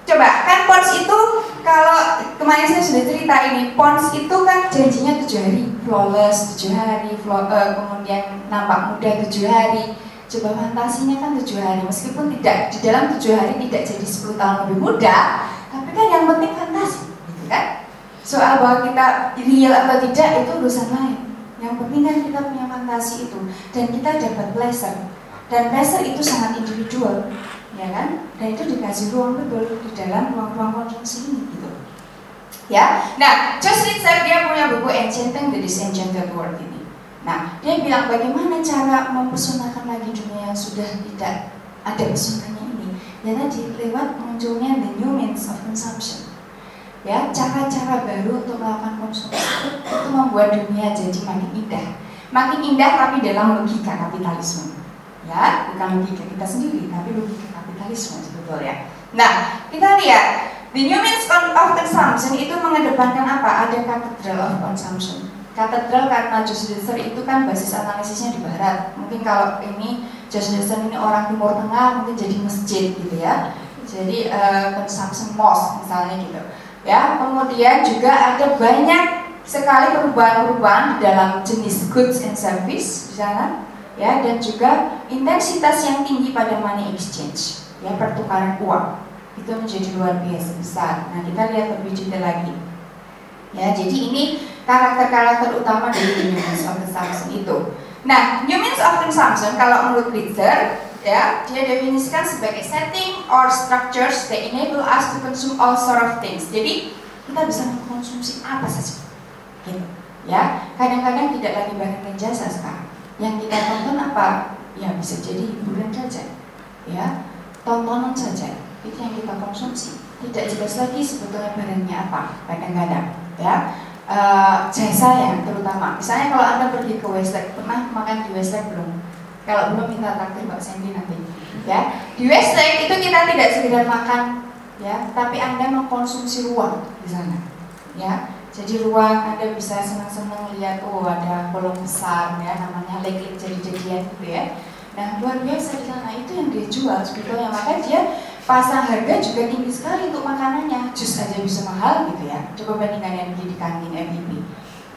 Coba kan pons itu kalau kemarin saya sudah cerita ini, pons itu kan janjinya tujuh hari, flawless tujuh hari, flow, uh, kemudian nampak muda tujuh hari. Coba fantasinya kan tujuh hari, meskipun tidak di dalam tujuh hari tidak jadi 10 tahun lebih muda, tapi kan yang penting fantasi? Soal bahwa kita real atau tidak itu urusan lain. Yang penting kan kita punya fantasi itu dan kita dapat pleasure. Dan pleasure itu sangat individual, ya kan? Dan itu dikasih ruang betul di dalam ruang-ruang konsumsi ini gitu. Ya, nah, Josh Ritzer dia punya buku Enchanting the Disenchanted World ini. Nah, dia bilang bagaimana cara mempersonalkan lagi dunia yang sudah tidak ada pesonanya ini. Ya tadi lewat munculnya the new means of consumption ya cara-cara baru untuk melakukan konsumsi itu membuat dunia jadi makin indah makin indah tapi dalam logika kapitalisme ya bukan logika kita sendiri tapi logika kapitalisme sebetulnya nah kita lihat the new means of consumption itu mengedepankan apa ada cathedral of consumption katedral karena Desser itu kan basis analisisnya di barat. Mungkin kalau ini Desser ini orang timur tengah mungkin jadi masjid gitu ya. Jadi uh, consumption mosque misalnya gitu. Ya, kemudian juga ada banyak sekali perubahan-perubahan di dalam jenis goods and service di sana ya dan juga intensitas yang tinggi pada money exchange ya pertukaran uang itu menjadi luar biasa besar. Nah kita lihat lebih detail lagi. Ya jadi ini karakter-karakter utama dari humans of consumption itu. Nah humans of consumption kalau menurut Ritzer ya dia definisikan sebagai setting or structures that enable us to consume all sort of things. Jadi kita bisa mengkonsumsi apa saja. Gitu ya. Kadang-kadang tidak lagi barang dan jasa sekarang. Yang kita tonton apa? Ya bisa jadi hiburan saja ya. Tontonan saja. Itu yang kita konsumsi. Tidak jelas lagi sebetulnya barangnya apa kadang-kadang ya. Uh, jasa ya terutama. Misalnya kalau anda pergi ke Westlake pernah makan di Westlake belum kalau belum minta traktir Mbak Sandy nanti ya di Westlake itu kita tidak sekedar makan ya tapi anda mengkonsumsi ruang di sana ya jadi ruang Anda bisa senang-senang lihat oh ada kolom besar ya namanya lake jadi-jadian gitu ya. Nah luar biasa di sana itu yang dia jual sebetulnya maka dia pasang harga juga tinggi sekali untuk makanannya jus aja bisa mahal gitu ya. Coba bandingkan yang di kantin MVP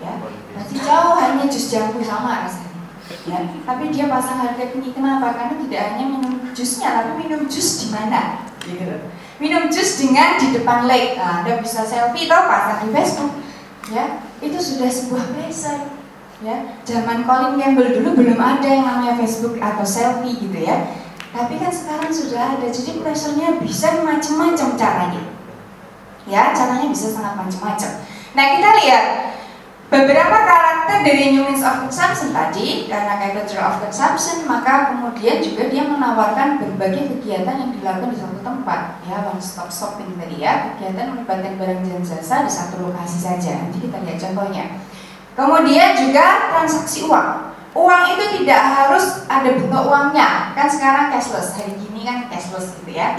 ya. Masih jauh hanya jus jambu sama rasanya. Ya, tapi dia pasang harga tinggi kenapa? Karena tidak hanya minum jusnya, tapi minum jus di mana, gitu minum jus dengan di depan lake. Nah, Anda bisa selfie atau pasang di Facebook. Ya, itu sudah sebuah pleasure. Ya, zaman Colin Campbell dulu belum ada yang namanya Facebook atau selfie gitu ya. Tapi kan sekarang sudah ada. Jadi pleasure-nya bisa macam-macam caranya. Ya, caranya bisa sangat macam-macam. Nah, kita lihat beberapa karakter dari New Means of Consumption tadi karena Cathedral of Consumption maka kemudian juga dia menawarkan berbagai kegiatan yang dilakukan di satu tempat. Ya one stop shopping tadi ya kegiatan melibatkan barang dan jasa di satu lokasi saja. Nanti kita lihat contohnya. Kemudian juga transaksi uang. Uang itu tidak harus ada bentuk uangnya. Kan sekarang cashless hari ini kan cashless gitu ya.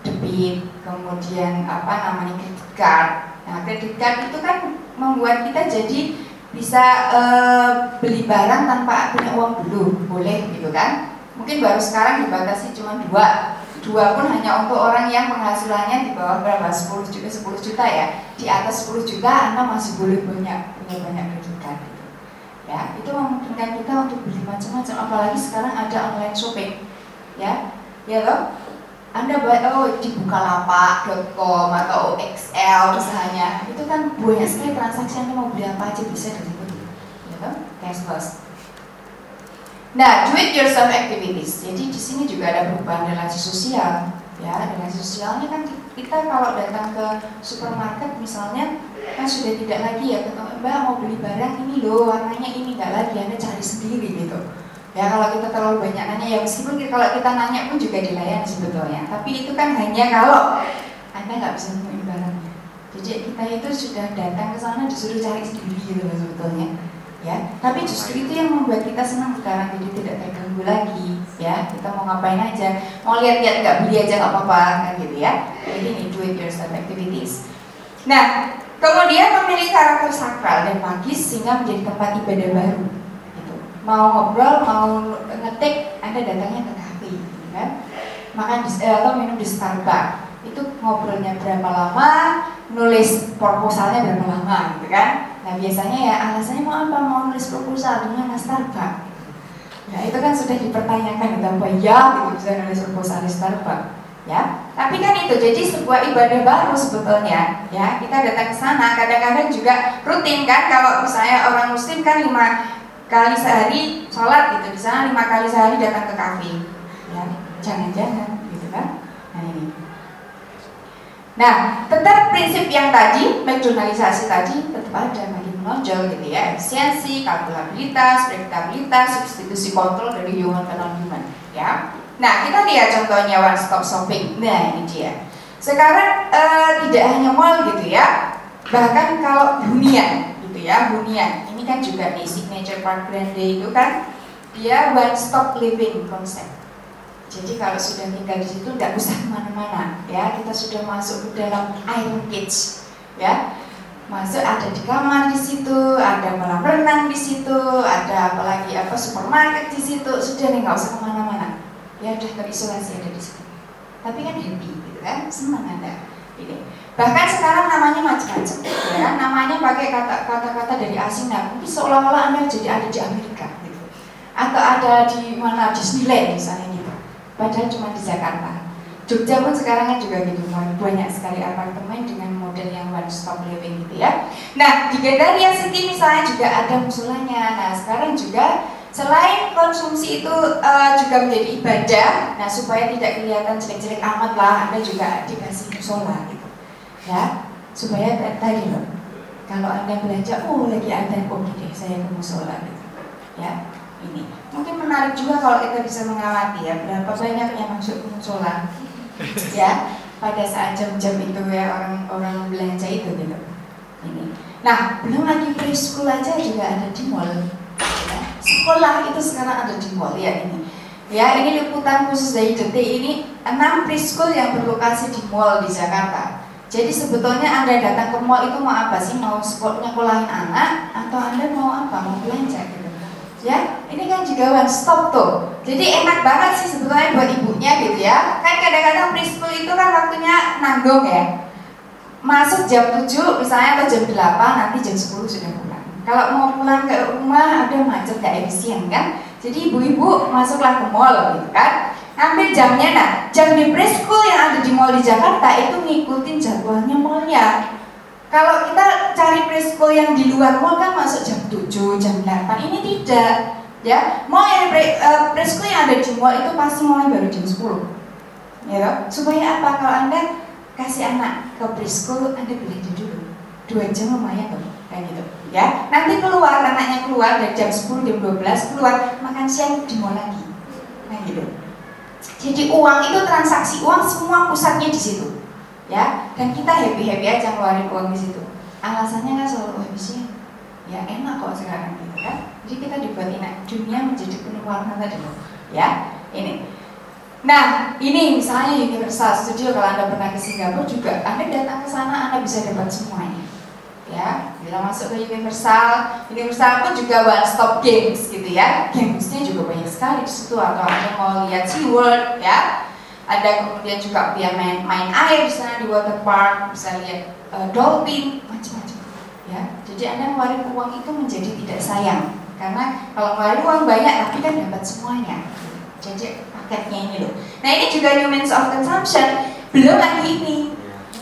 Debit kemudian apa namanya credit card. Nah credit card itu kan membuat kita jadi bisa uh, beli barang tanpa punya uang dulu, boleh gitu kan? Mungkin baru sekarang dibatasi cuma dua, dua pun hanya untuk orang yang penghasilannya di bawah berapa 10 juta, 10 juta ya. Di atas 10 juta Anda masih boleh punya punya banyak card gitu. Ya, itu memungkinkan kita untuk beli macam-macam. Apalagi sekarang ada online shopping, ya, ya loh anda buat oh di bukalapak.com atau XL misalnya itu kan banyak sekali transaksi Anda mau beli apa aja bisa dari situ ya kan? Cashless nah do it yourself activities. Jadi di sini juga ada perubahan relasi sosial ya. Relasi sosialnya kan kita kalau datang ke supermarket misalnya kan sudah tidak lagi ya ketemu mbak mau beli barang ini loh warnanya ini nggak lagi anda cari sendiri gitu Ya kalau kita terlalu banyak nanya ya meskipun kita, kalau kita nanya pun juga dilayani sebetulnya. Tapi itu kan hanya kalau Anda nggak bisa nemuin barangnya. Jadi kita itu sudah datang ke sana disuruh cari sendiri gitu loh sebetulnya. Ya, tapi justru itu yang membuat kita senang sekarang jadi tidak terganggu lagi ya kita mau ngapain aja mau lihat-lihat nggak beli aja nggak apa-apa kan gitu ya jadi ini do it yourself activities nah kemudian memilih karakter sakral dan magis sehingga menjadi tempat ibadah baru mau ngobrol, mau ngetik, Anda datangnya ke kafe, kan? Makan di, eh, atau minum di Starbucks. Itu ngobrolnya berapa lama, nulis proposalnya berapa lama, gitu kan? Nah biasanya ya alasannya mau apa? Mau nulis proposal dengan Starbucks. Ya itu kan sudah dipertanyakan gitu apa ya gitu bisa nulis proposal di Starbucks ya tapi kan itu jadi sebuah ibadah baru sebetulnya ya kita datang ke sana kadang-kadang juga rutin kan kalau misalnya orang muslim kan lima kali sehari sholat gitu. Di sana lima kali sehari datang ke kafe. Ya jangan-jangan gitu kan. Nah ini. Nah tetap prinsip yang tadi regionalisasi tadi tetap ada makin menonjol gitu ya. Efisiensi kalkulabilitas predictabilitas substitusi kontrol dari human ke non human ya. Nah kita lihat contohnya one stop shopping. Nah ini dia. Sekarang uh, tidak hanya mall gitu ya. Bahkan kalau hunian ya hunian ini kan juga di signature park grande itu kan dia one stop living konsep jadi kalau sudah tinggal di situ nggak usah ke mana-mana ya kita sudah masuk ke dalam iron cage ya masuk ada di kamar di situ, ada kolam renang di situ, ada apalagi apa supermarket di situ, sudah nih nggak usah ke mana-mana. Ya udah terisolasi ada di situ. Tapi kan happy gitu kan, senang anda. Bahkan sekarang namanya macam-macam, ya? Namanya pakai kata-kata dari asing, nah mungkin seolah-olah anda jadi ada di Amerika, gitu. Atau ada di mana Disneyland misalnya gitu. Padahal cuma di Jakarta. Jogja pun sekarang juga gitu banyak sekali apartemen dengan model yang one stop living gitu ya. Nah di Gandaria City misalnya juga ada musolanya. Nah sekarang juga selain konsumsi itu uh, juga menjadi ibadah. Nah supaya tidak kelihatan jelek-jelek amat lah, anda juga dikasih musola gitu, ya supaya tadi loh. Kalau anda belajar, oh lagi ada oke deh saya ke musola gitu, ya ini. Mungkin menarik juga kalau kita bisa mengamati ya berapa banyak yang masuk ke musola. *laughs* Ya pada saat jam-jam itu ya orang-orang belanja itu gitu. Ini. Nah belum lagi preschool aja juga ada di mall. Ya. sekolah itu sekarang ada di mall ya ini. Ya ini liputan khusus dari detik. Ini enam preschool yang berlokasi di mall di Jakarta jadi sebetulnya anda datang ke mall itu mau apa sih? Mau sekolahin anak atau anda mau apa? Mau belanja gitu. Ya ini kan juga one stop tuh. Jadi enak banget sih sebetulnya buat ibunya gitu ya. Kan kadang-kadang preschool itu kan waktunya nanggung ya. Masuk jam 7 misalnya atau jam 8 nanti jam 10 sudah pulang. Kalau mau pulang ke rumah ada macet gak efisien kan jadi ibu-ibu masuklah ke mall gitu kan ambil jamnya nah jam di preschool yang ada di mall di Jakarta itu ngikutin jadwalnya mallnya kalau kita cari preschool yang di luar mall kan masuk jam 7, jam 8, ini tidak. Ya, mall yang pre, uh, preschool yang ada di mall itu pasti mulai baru jam 10. Ya, supaya apa? Kalau Anda kasih anak ke preschool, Anda belajar dulu. Dua jam lumayan tuh, kayak gitu. Ya, nanti keluar, anaknya keluar dari jam 10, jam 12, keluar makan siang di mall lagi. Nah gitu. Jadi uang itu transaksi uang semua pusatnya di situ. Ya dan kita happy happy aja ngeluarin uang di situ. Alasannya kan selalu habisnya ya enak kok sekarang gitu kan. Jadi kita dibuat enak dunia menjadi penuh warna tadi ya ini. Nah ini misalnya Universal Studio kalau anda pernah ke Singapura juga anda datang ke sana anda bisa dapat semuanya ya bila masuk ke Universal Universal pun juga one stop games gitu ya. Gamesnya juga banyak sekali di situ. Atau anda mau lihat SeaWorld ya. Ada kemudian juga dia main main air di sana di water park bisa lihat uh, dolphin macam-macam ya. Jadi anda ngeluarin uang itu menjadi tidak sayang. Karena kalau ngeluarin uang banyak tapi kan dapat semuanya. Jadi paketnya ini loh. Nah ini juga new means of consumption. Belum lagi ini.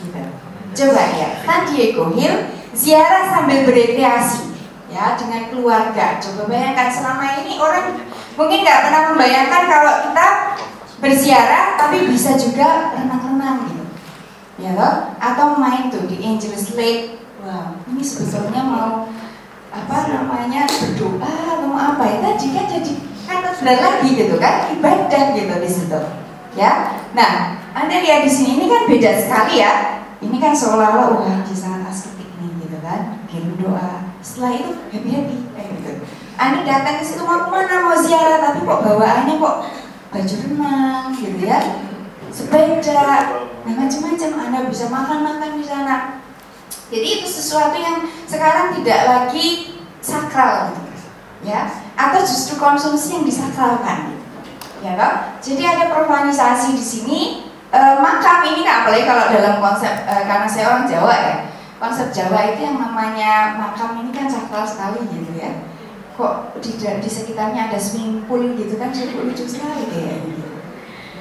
Gitu. coba ya San Diego Hill ziarah sambil berekreasi ya dengan keluarga. Coba bayangkan selama ini orang mungkin nggak pernah membayangkan kalau kita berziarah tapi bisa juga renang-renang gitu. Ya loh atau main tuh di Angeles Lake. Wow ini sebetulnya mau apa namanya berdoa atau apa ya? Tadi kan jadi kan sudah lagi gitu kan ibadah gitu di situ ya. Nah anda lihat di sini ini kan beda sekali ya. Ini kan seolah-olah wah di gitu kan kirim doa setelah itu happy happy kayak gitu. Anda datang ke situ mau ke mana? Mau ziarah? Tapi kok bawaannya kok baju renang gitu ya. Sepeda nah macam-macam. Anda bisa makan-makan di sana. Jadi itu sesuatu yang sekarang tidak lagi sakral ya. Atau justru konsumsi yang disakralkan ya kan jadi ada profanisasi di sini. E, makam ini kan apalagi kalau dalam konsep e, karena saya orang Jawa ya konsep Jawa itu yang namanya makam ini kan sakral sekali gitu ya kok di, di sekitarnya ada swimming pool gitu kan jadi lucu sekali kayak gitu.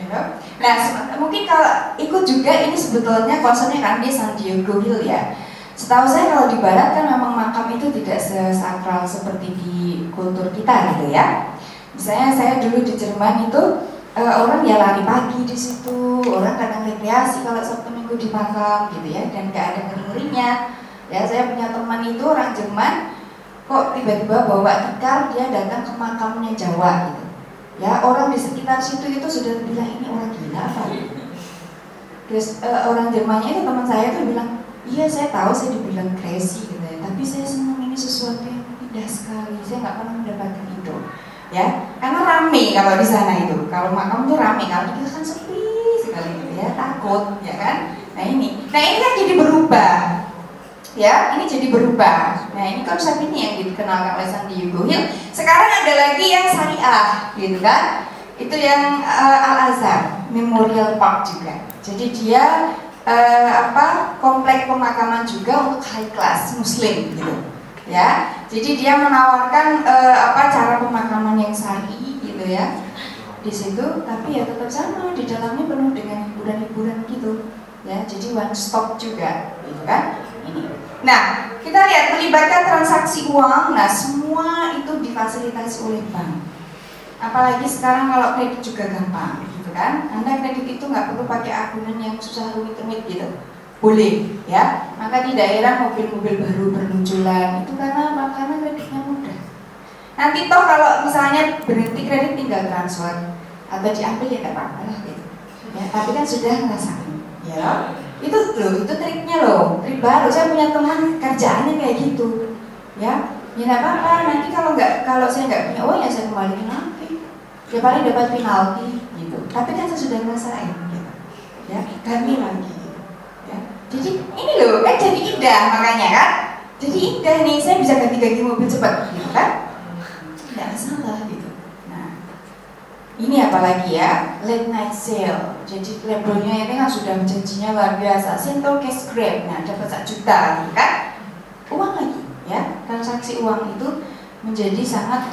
Ya. Nah mungkin kalau ikut juga ini sebetulnya konsepnya kan di San Diego Hill ya. Setahu saya kalau di Barat kan memang makam itu tidak sesakral seperti di kultur kita gitu ya. Misalnya saya dulu di Jerman itu uh, orang ya lari pagi di situ, orang kadang rekreasi kalau Sabtu Minggu di makam gitu ya, dan nggak ada ngeri Ya saya punya teman itu orang Jerman, kok tiba-tiba bawa tikar dia datang ke makamnya Jawa gitu. Ya orang di sekitar situ itu sudah bilang ini orang gila apa terus uh, orang Jermannya itu teman saya tuh bilang iya saya tahu saya dibilang crazy gitu ya. Tapi saya senang ini sesuatu yang indah sekali saya nggak pernah mendapatkan itu ya karena rame kalau di sana itu kalau makam tuh rame kalau kita kan sepi sekali gitu ya takut ya kan nah ini nah ini kan jadi berubah ya ini jadi berubah. Nah ini konsep ini yang dikenalkan oleh Sandy Hugo Hill. Sekarang ada lagi yang syariah, gitu kan? Itu yang uh, Al Azhar Memorial Park juga. Jadi dia uh, apa komplek pemakaman juga untuk high class Muslim, gitu. Ya, jadi dia menawarkan uh, apa cara pemakaman yang syari, gitu ya di situ. Tapi ya tetap sama di dalamnya penuh dengan hiburan-hiburan gitu. Ya jadi one stop juga gitu kan. Ini. Nah kita lihat melibatkan transaksi uang. Nah semua itu difasilitasi oleh bank. Apalagi sekarang kalau kredit juga gampang gitu kan. Anda kredit itu nggak perlu pakai agunan yang susah rumit-rumit gitu boleh ya. Maka di daerah mobil-mobil baru bermunculan itu karena apa karena kreditnya mudah. Nanti toh kalau misalnya berhenti kredit tinggal transfer. Atau diambil ya nggak apa-apa lah gitu. Ya tapi kan sudah ngerasain ya. Itu loh itu triknya loh trik baru. Saya punya teman kerjaannya kayak gitu ya. Ya nggak apa-apa nanti kalau nggak kalau saya nggak punya uang ya saya kembaliin nanti. Ya paling dapat penalti gitu. Tapi kan saya sudah ngerasain gitu. Ya ganti lagi jadi ini loh kan jadi indah makanya kan? Jadi indah nih saya bisa ganti-ganti mobil cepat. Gitu kan? Nggak salah gitu. Ini apalagi ya? Late night sale. Jadi labelnya ini kan sudah janjinya luar biasa. Simple cash grab. Nah dapat satu juta lagi kan? Uang lagi ya. Transaksi uang itu menjadi sangat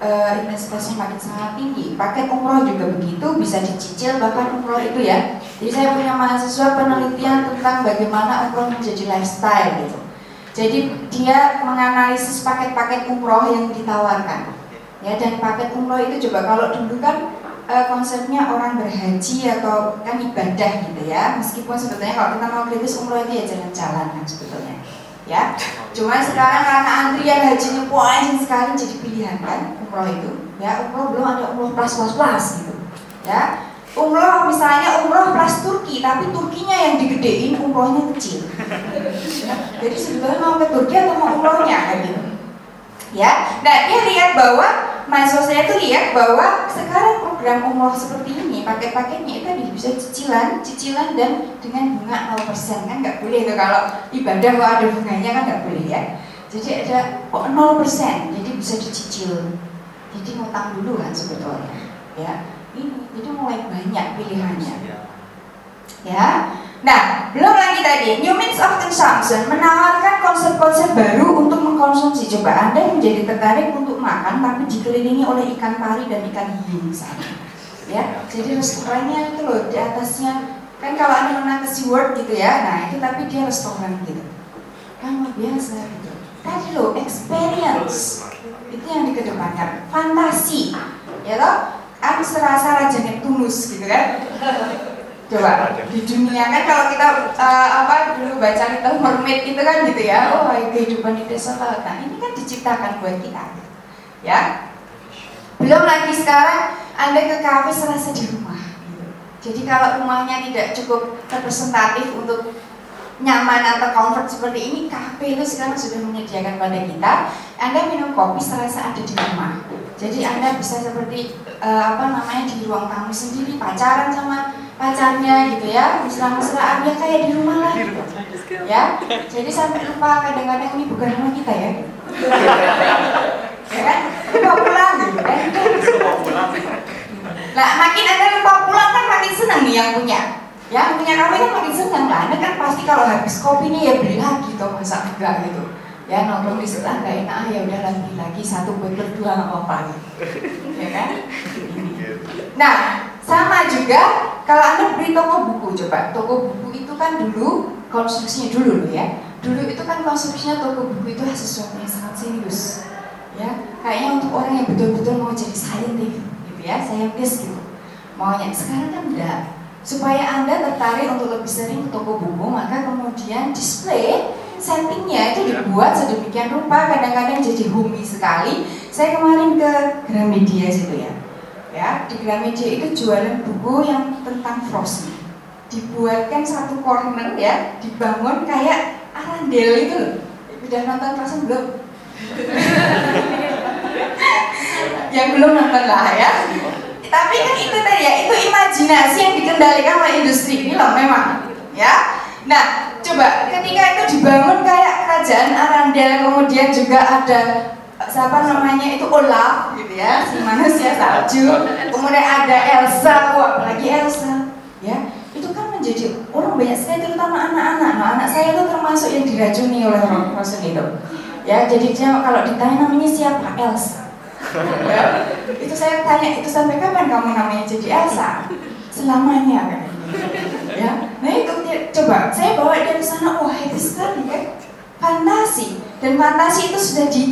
uh, investasinya makin sangat tinggi. Paket umroh juga begitu bisa dicicil bahkan umroh itu ya. Jadi saya punya mahasiswa penelitian tentang bagaimana umroh menjadi lifestyle gitu. Jadi dia menganalisis paket-paket umroh yang ditawarkan. Ya dan paket umroh itu coba kalau dulu kan e, konsepnya orang berhaji atau kan ibadah gitu ya. Meskipun sebetulnya kalau kita mau kritis umroh itu ya jalan-jalan kan sebetulnya. Ya cuma sekarang karena antrian hajinya panjang sekali jadi pilihan kan umroh itu. Ya umroh belum ada umroh plus plus plus gitu. Ya umroh misalnya umroh plus Turki tapi Turkinya yang digedein umrohnya kecil. Ya, jadi sebetulnya mau ke Turki atau mau umrohnya kan gitu. Ya nah dia lihat bahwa mahasiswa saya tuh lihat bahwa sekarang program umroh seperti ini paket-paketnya itu tadi bisa cicilan cicilan dan dengan bunga 0% kan nggak boleh itu kalau ibadah kalau ada bunganya kan nggak boleh ya. Jadi ada kok 0% jadi bisa dicicil jadi ngutang dulu kan sebetulnya. Ya. Ini jadi mulai banyak pilihannya. Ya. Nah, belum lagi tadi, New Means of Consumption menawarkan konsep-konsep baru untuk mengkonsumsi. Coba Anda menjadi tertarik untuk makan, tapi dikelilingi oleh ikan pari dan ikan hiu misalnya. Ya, jadi restorannya itu loh di atasnya. Kan kalau Anda menang ke SeaWorld gitu ya, nah itu tapi dia restoran gitu. Kan luar biasa gitu. Tadi loh, experience itu yang dikedepankan, fantasi, ya loh, aku serasa raja Neptunus gitu kan? Coba di dunia kan kalau kita uh, apa dulu baca kita mermaid itu kan gitu ya. Oh kehidupan di desa laut nah ini kan diciptakan buat kita ya. Belum lagi sekarang anda ke kafe serasa di rumah. Gitu. jadi kalau rumahnya tidak cukup representatif untuk nyaman atau comfort seperti ini kafe itu sekarang sudah menyediakan pada kita. Anda minum kopi serasa ada di rumah. Jadi anda bisa seperti uh, apa namanya di ruang tamu sendiri pacaran sama pacarnya gitu ya. Mesra-mesraan ya kayak di rumah lah. Gitu. ya jadi sampai lupa kadang-kadang ini bukan rumah kita ya. Ya kan? Lupa pulang gitu kan nah makin ada lupa pulang kan makin senang nih yang punya ya punya kafe kan makin senang lah. Anda kan pasti kalau habis kopinya ya beli lagi toh masa enggak gitu. Ya nongkrong di sebelah nggak enak ya udah lagi lagi satu buat berdua nggak apa-apa gitu. Ya kan? Nah sama juga kalau anda beli toko buku coba toko buku itu kan dulu konstruksinya dulu loh ya. Dulu itu kan konstruksinya toko buku itu sesuatu yang sangat serius. Ya kayaknya untuk orang yang betul-betul mau jadi saintis gitu ya saintis gitu. Maunya sekarang kan enggak supaya anda tertarik untuk lebih sering ke toko buku maka kemudian display settingnya itu dibuat sedemikian rupa. Kadang-kadang jadi homey sekali. Saya kemarin ke Gramedia situ ya. Ya di Gramedia itu jualan buku yang tentang Frozen. Dibuatkan satu corner ya dibangun kayak arandel itu loh. Udah nonton Frozen belum? *laughs* Yang belum nonton lah ya tapi kan itu tadi ya itu imajinasi yang dikendalikan oleh industri ini loh memang ya. Nah coba ketika itu dibangun kayak kerajaan Arandel kemudian juga ada siapa namanya itu Olaf gitu ya si manusia salju. Kemudian ada Elsa wah apalagi Elsa ya. Itu kan menjadi orang banyak sekali terutama anak-anak. Nah anak saya itu termasuk yang diracuni oleh orang itu ya. Jadi dia kalau ditanya namanya siapa? Elsa ya, itu saya tanya itu sampai kapan kamu namanya jadi Elsa? Selamanya kan ya. Nah itu coba saya bawa dia ke sana. Wah itu sekali ya. Fantasi. Dan fantasi itu sudah di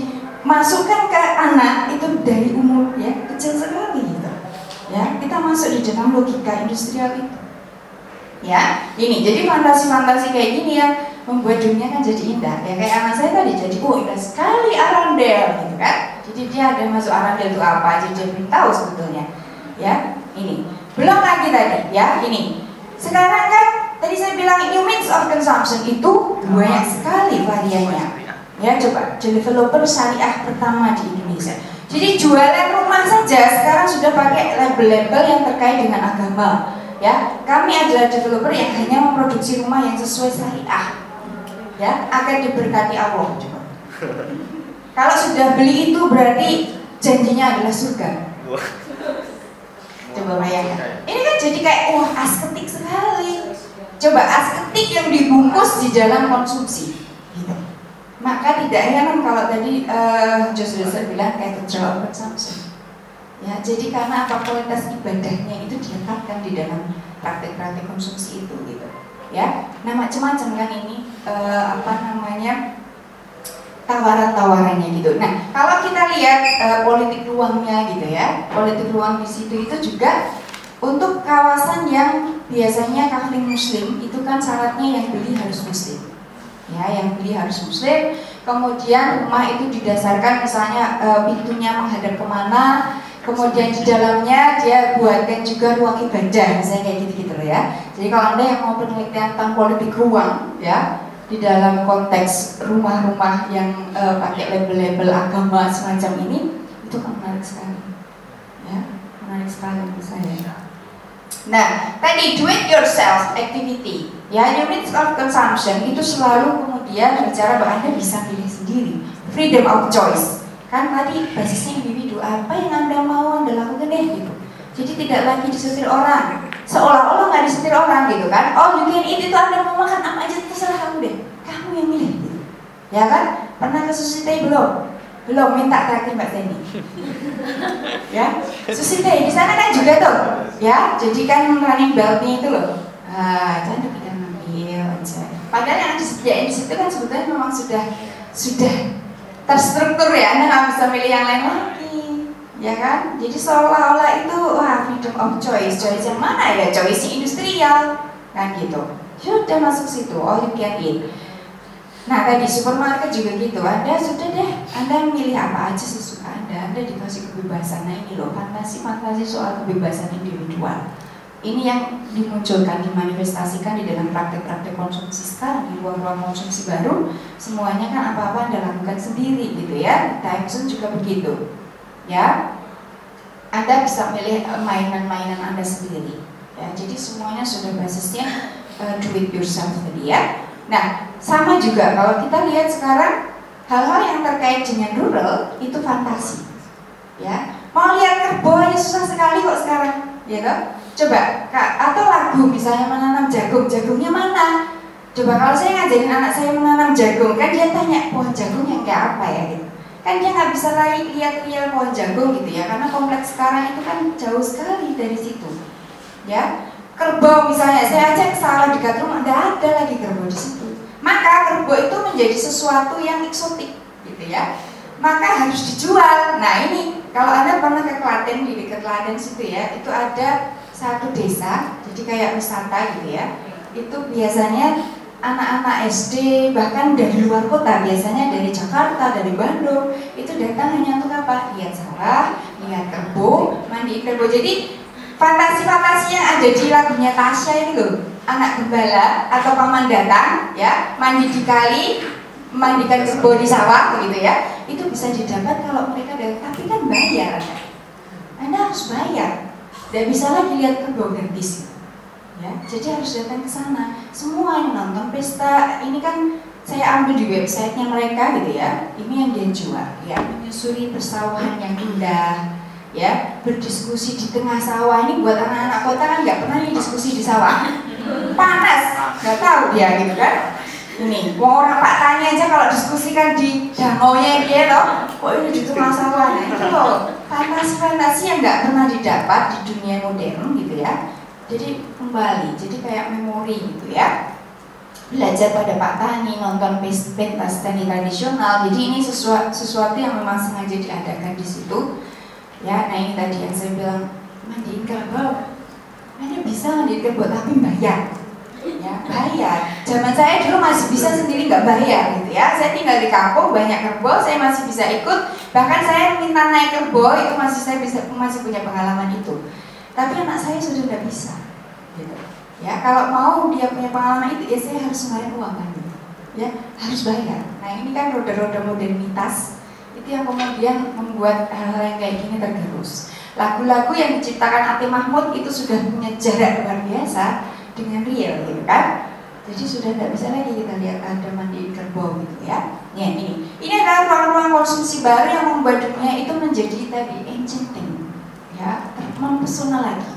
masukkan ke anak itu dari umur ya kecil sekali gitu. Ya kita masuk di dalam logika industrial itu. Ya ini. Jadi fantasi-fantasi kayak gini yang membuat dunia kan jadi indah. Ya kayak anak saya tadi jadi oh indah sekali Arandel gitu kan dia ada masuk Arandel itu apa jadi dia belum tahu sebetulnya ya ini belum lagi tadi ya ini sekarang kan tadi saya bilang new means of consumption itu banyak sekali variannya Ya coba developer syariah pertama di Indonesia. Jadi jualan rumah saja sekarang sudah pakai label-label yang terkait dengan agama. Ya, kami adalah developer yang hanya memproduksi rumah yang sesuai syariah. Ya, akan diberkati Allah. Coba. *laughs* Kalau sudah beli itu berarti janjinya adalah surga. Coba bayangkan. Ini kan jadi kayak wah asketik sekali. Coba asketik yang dibungkus di dalam konsumsi. Maka tidak heran kalau tadi uh, Jos bilang kayak of consumption. Ya, jadi karena apa kualitas ibadahnya itu diletakkan di dalam praktek-praktek konsumsi itu gitu. Ya, nah macam-macam kan ini uh, apa namanya tawaran-tawarannya gitu. Nah, kalau kita lihat uh, politik ruangnya gitu ya, politik ruang di situ itu juga untuk kawasan yang biasanya kafling muslim itu kan syaratnya yang beli harus muslim. Ya yang beli harus muslim. Kemudian rumah itu didasarkan misalnya e, pintunya menghadap ke mana kemudian di dalamnya dia buatkan juga ruang ibadah misalnya kayak gitu-gitu ya. Jadi kalau anda yang mau penelitian tentang politik ruang ya di dalam konteks rumah-rumah yang e, pakai label-label agama semacam ini itu kan menarik sekali. Ya menarik sekali menurut saya. Nah, tadi do it yourself activity, ya units of consumption itu selalu kemudian bicara bahwa Anda bisa pilih sendiri, freedom of choice. Kan tadi basisnya individu, apa yang Anda mau Anda lakukan deh gitu. Jadi tidak lagi disetir orang, seolah-olah nggak disetir orang gitu kan. Oh you can eat itu Anda mau makan apa aja terserah kamu deh, yang milih. Ya kan? Pernah ke sushi belum? Belum minta terakhir Mbak Teni. *laughs* ya, Susi Teh di sana kan juga tuh, ya. Jadi kan running beltnya itu loh. Ah, anda bisa ngambil aja. Padahal yang disediain di situ kan sebetulnya memang sudah sudah terstruktur ya. Anda nggak bisa milih yang lain lagi, ya kan? Jadi seolah-olah itu wah freedom of choice. Choice yang mana ya? Choice industrial kan gitu. Sudah masuk situ. Oh, eat Nah tadi supermarket juga gitu, Anda sudah deh, Anda milih apa aja sesuka Anda, Anda dikasih kebebasan. Nah ini loh, fantasi-fantasi soal kebebasan individual. Ini yang dimunculkan, dimanifestasikan di dalam praktek-praktek konsumsi sekarang, di ruang-ruang konsumsi baru, semuanya kan apa-apa Anda lakukan sendiri gitu ya. Time juga begitu. Ya, Anda bisa milih eh, mainan-mainan Anda sendiri. Ya, jadi semuanya sudah basisnya uh, do it yourself tadi ya. Nah, sama juga kalau kita lihat sekarang hal-hal yang terkait dengan rural itu fantasi. Ya, mau lihat kerbau aja susah sekali kok sekarang, ya kan? Coba, kak, atau lagu misalnya menanam jagung, jagungnya mana? Coba kalau saya ngajarin anak saya menanam jagung, kan dia tanya pohon jagung yang kayak apa ya? Gitu. Kan dia nggak bisa lagi lihat real pohon jagung gitu ya, karena kompleks sekarang itu kan jauh sekali dari situ. Ya, kerbau misalnya. Saya ajak salah dekat rumah nggak ada lagi kerbau di situ. Maka kerbau itu menjadi sesuatu yang eksotik gitu ya. Maka harus dijual. Nah ini kalau anda pernah ke Klaten di dekat Klaten situ ya itu ada satu desa jadi kayak wisata gitu ya. Itu biasanya anak-anak SD bahkan dari luar kota biasanya dari Jakarta dari Bandung itu datang hanya untuk apa? Lihat sawah lihat kerbau mandi kerbau. Jadi fantasi-fantasi yang ada di lagunya Tasya ini loh. Anak gembala atau paman datang ya. Mandi di kali mandikan kerbau di sawah begitu ya. Itu bisa didapat kalau mereka datang tapi kan bayar. Anda harus bayar. Tidak bisa lagi lihat kerbau gratis ya. Jadi harus datang ke sana. Semua yang nonton pesta ini kan saya ambil di websitenya mereka gitu ya. Ini yang dia jual ya. Menyusuri persawahan yang indah ya berdiskusi di tengah sawah ini buat anak-anak kota kan nggak pernah nih diskusi di sawah. Panas nggak tahu dia gitu kan. Ini mau orang Pak Tani aja kalau diskusikan di danau nya dia loh kok ini di tengah sawah? Itu loh yang nggak pernah didapat di dunia modern gitu ya. Jadi kembali jadi kayak memori gitu ya. Belajar pada Pak Tani nonton pentas tani tradisional. Jadi ini sesuatu, sesuatu yang memang sengaja diadakan di situ ya nah ini tadi yang saya bilang mandiin kerbau hanya bisa mandiin kerbau tapi bayar. Ya bayar. Zaman saya dulu masih bisa sendiri nggak bayar gitu ya. Saya tinggal di kampung banyak kerbau saya masih bisa ikut. Bahkan saya minta naik kerbau itu masih saya bisa masih punya pengalaman itu. Tapi anak saya sudah tidak bisa gitu. Ya kalau mau dia punya pengalaman itu ya saya harus bayar uang kan ya harus bayar. Nah ini kan roda-roda modernitas yang kemudian membuat hal-hal yang kayak gini tergerus. Lagu-lagu yang diciptakan Ati Mahmud itu sudah punya jarak luar biasa dengan real gitu kan. Jadi sudah tidak bisa lagi kita lihat ada mandi kerbau gitu ya. Ya ini, ini adalah ruang-ruang konsumsi baru yang membuat dunia itu menjadi tadi enchanting, ya, mempesona lagi,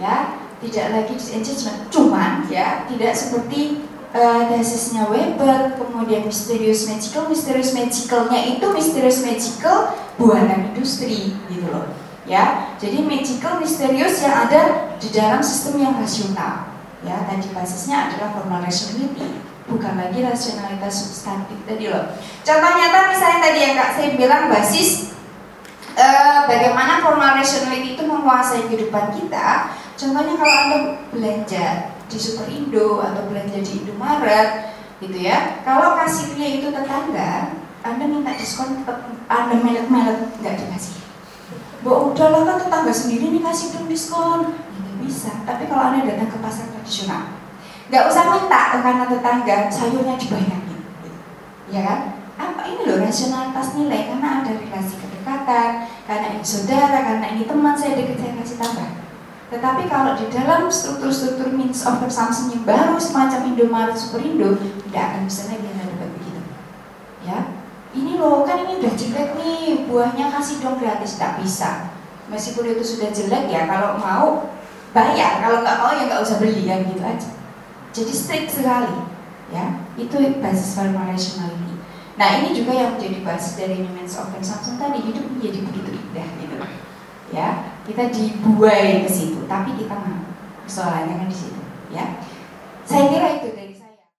ya, tidak lagi disenchantment, cuman ya tidak seperti uh, tesisnya Weber, kemudian misterius magical, misterius magicalnya itu misterius magical buatan industri gitu loh. Ya, jadi magical misterius yang ada di dalam sistem yang rasional. Ya, tadi basisnya adalah formal rationality, bukan lagi rasionalitas substantif tadi loh. Contoh nyata misalnya tadi yang kak saya bilang basis uh, bagaimana formal rationality itu menguasai kehidupan kita. Contohnya kalau anda belanja di Superindo atau belanja di Indomaret gitu ya. Kalau kasirnya itu tetangga anda minta diskon anda melek-melek nggak dikasih. Bu, udahlah kan tetangga sendiri nih kasih dong diskon. Tidak bisa, tapi kalau anda datang ke pasar tradisional nggak usah minta karena tetangga sayurnya dibayangin ya kan? Apa ini loh rasionalitas nilai? Karena ada relasi kedekatan karena ini saudara karena ini teman saya deket saya kasih tambah tetapi kalau di dalam struktur-struktur means of consumption yang baru semacam Indomaret Superindo tidak akan bisa lagi ada dapat begitu. Ya, ini loh kan ini udah jelek nih buahnya kasih dong gratis tidak bisa. Meskipun itu sudah jelek ya kalau mau bayar kalau nggak mau ya nggak usah beli kan gitu aja. Jadi strict sekali ya itu basis formal rationality. Nah ini juga yang menjadi basis dari means of consumption tadi hidup menjadi begitu indah gitu ya kita dibuai ke situ tapi kita mau. Soalnya kan di situ ya. Saya kira itu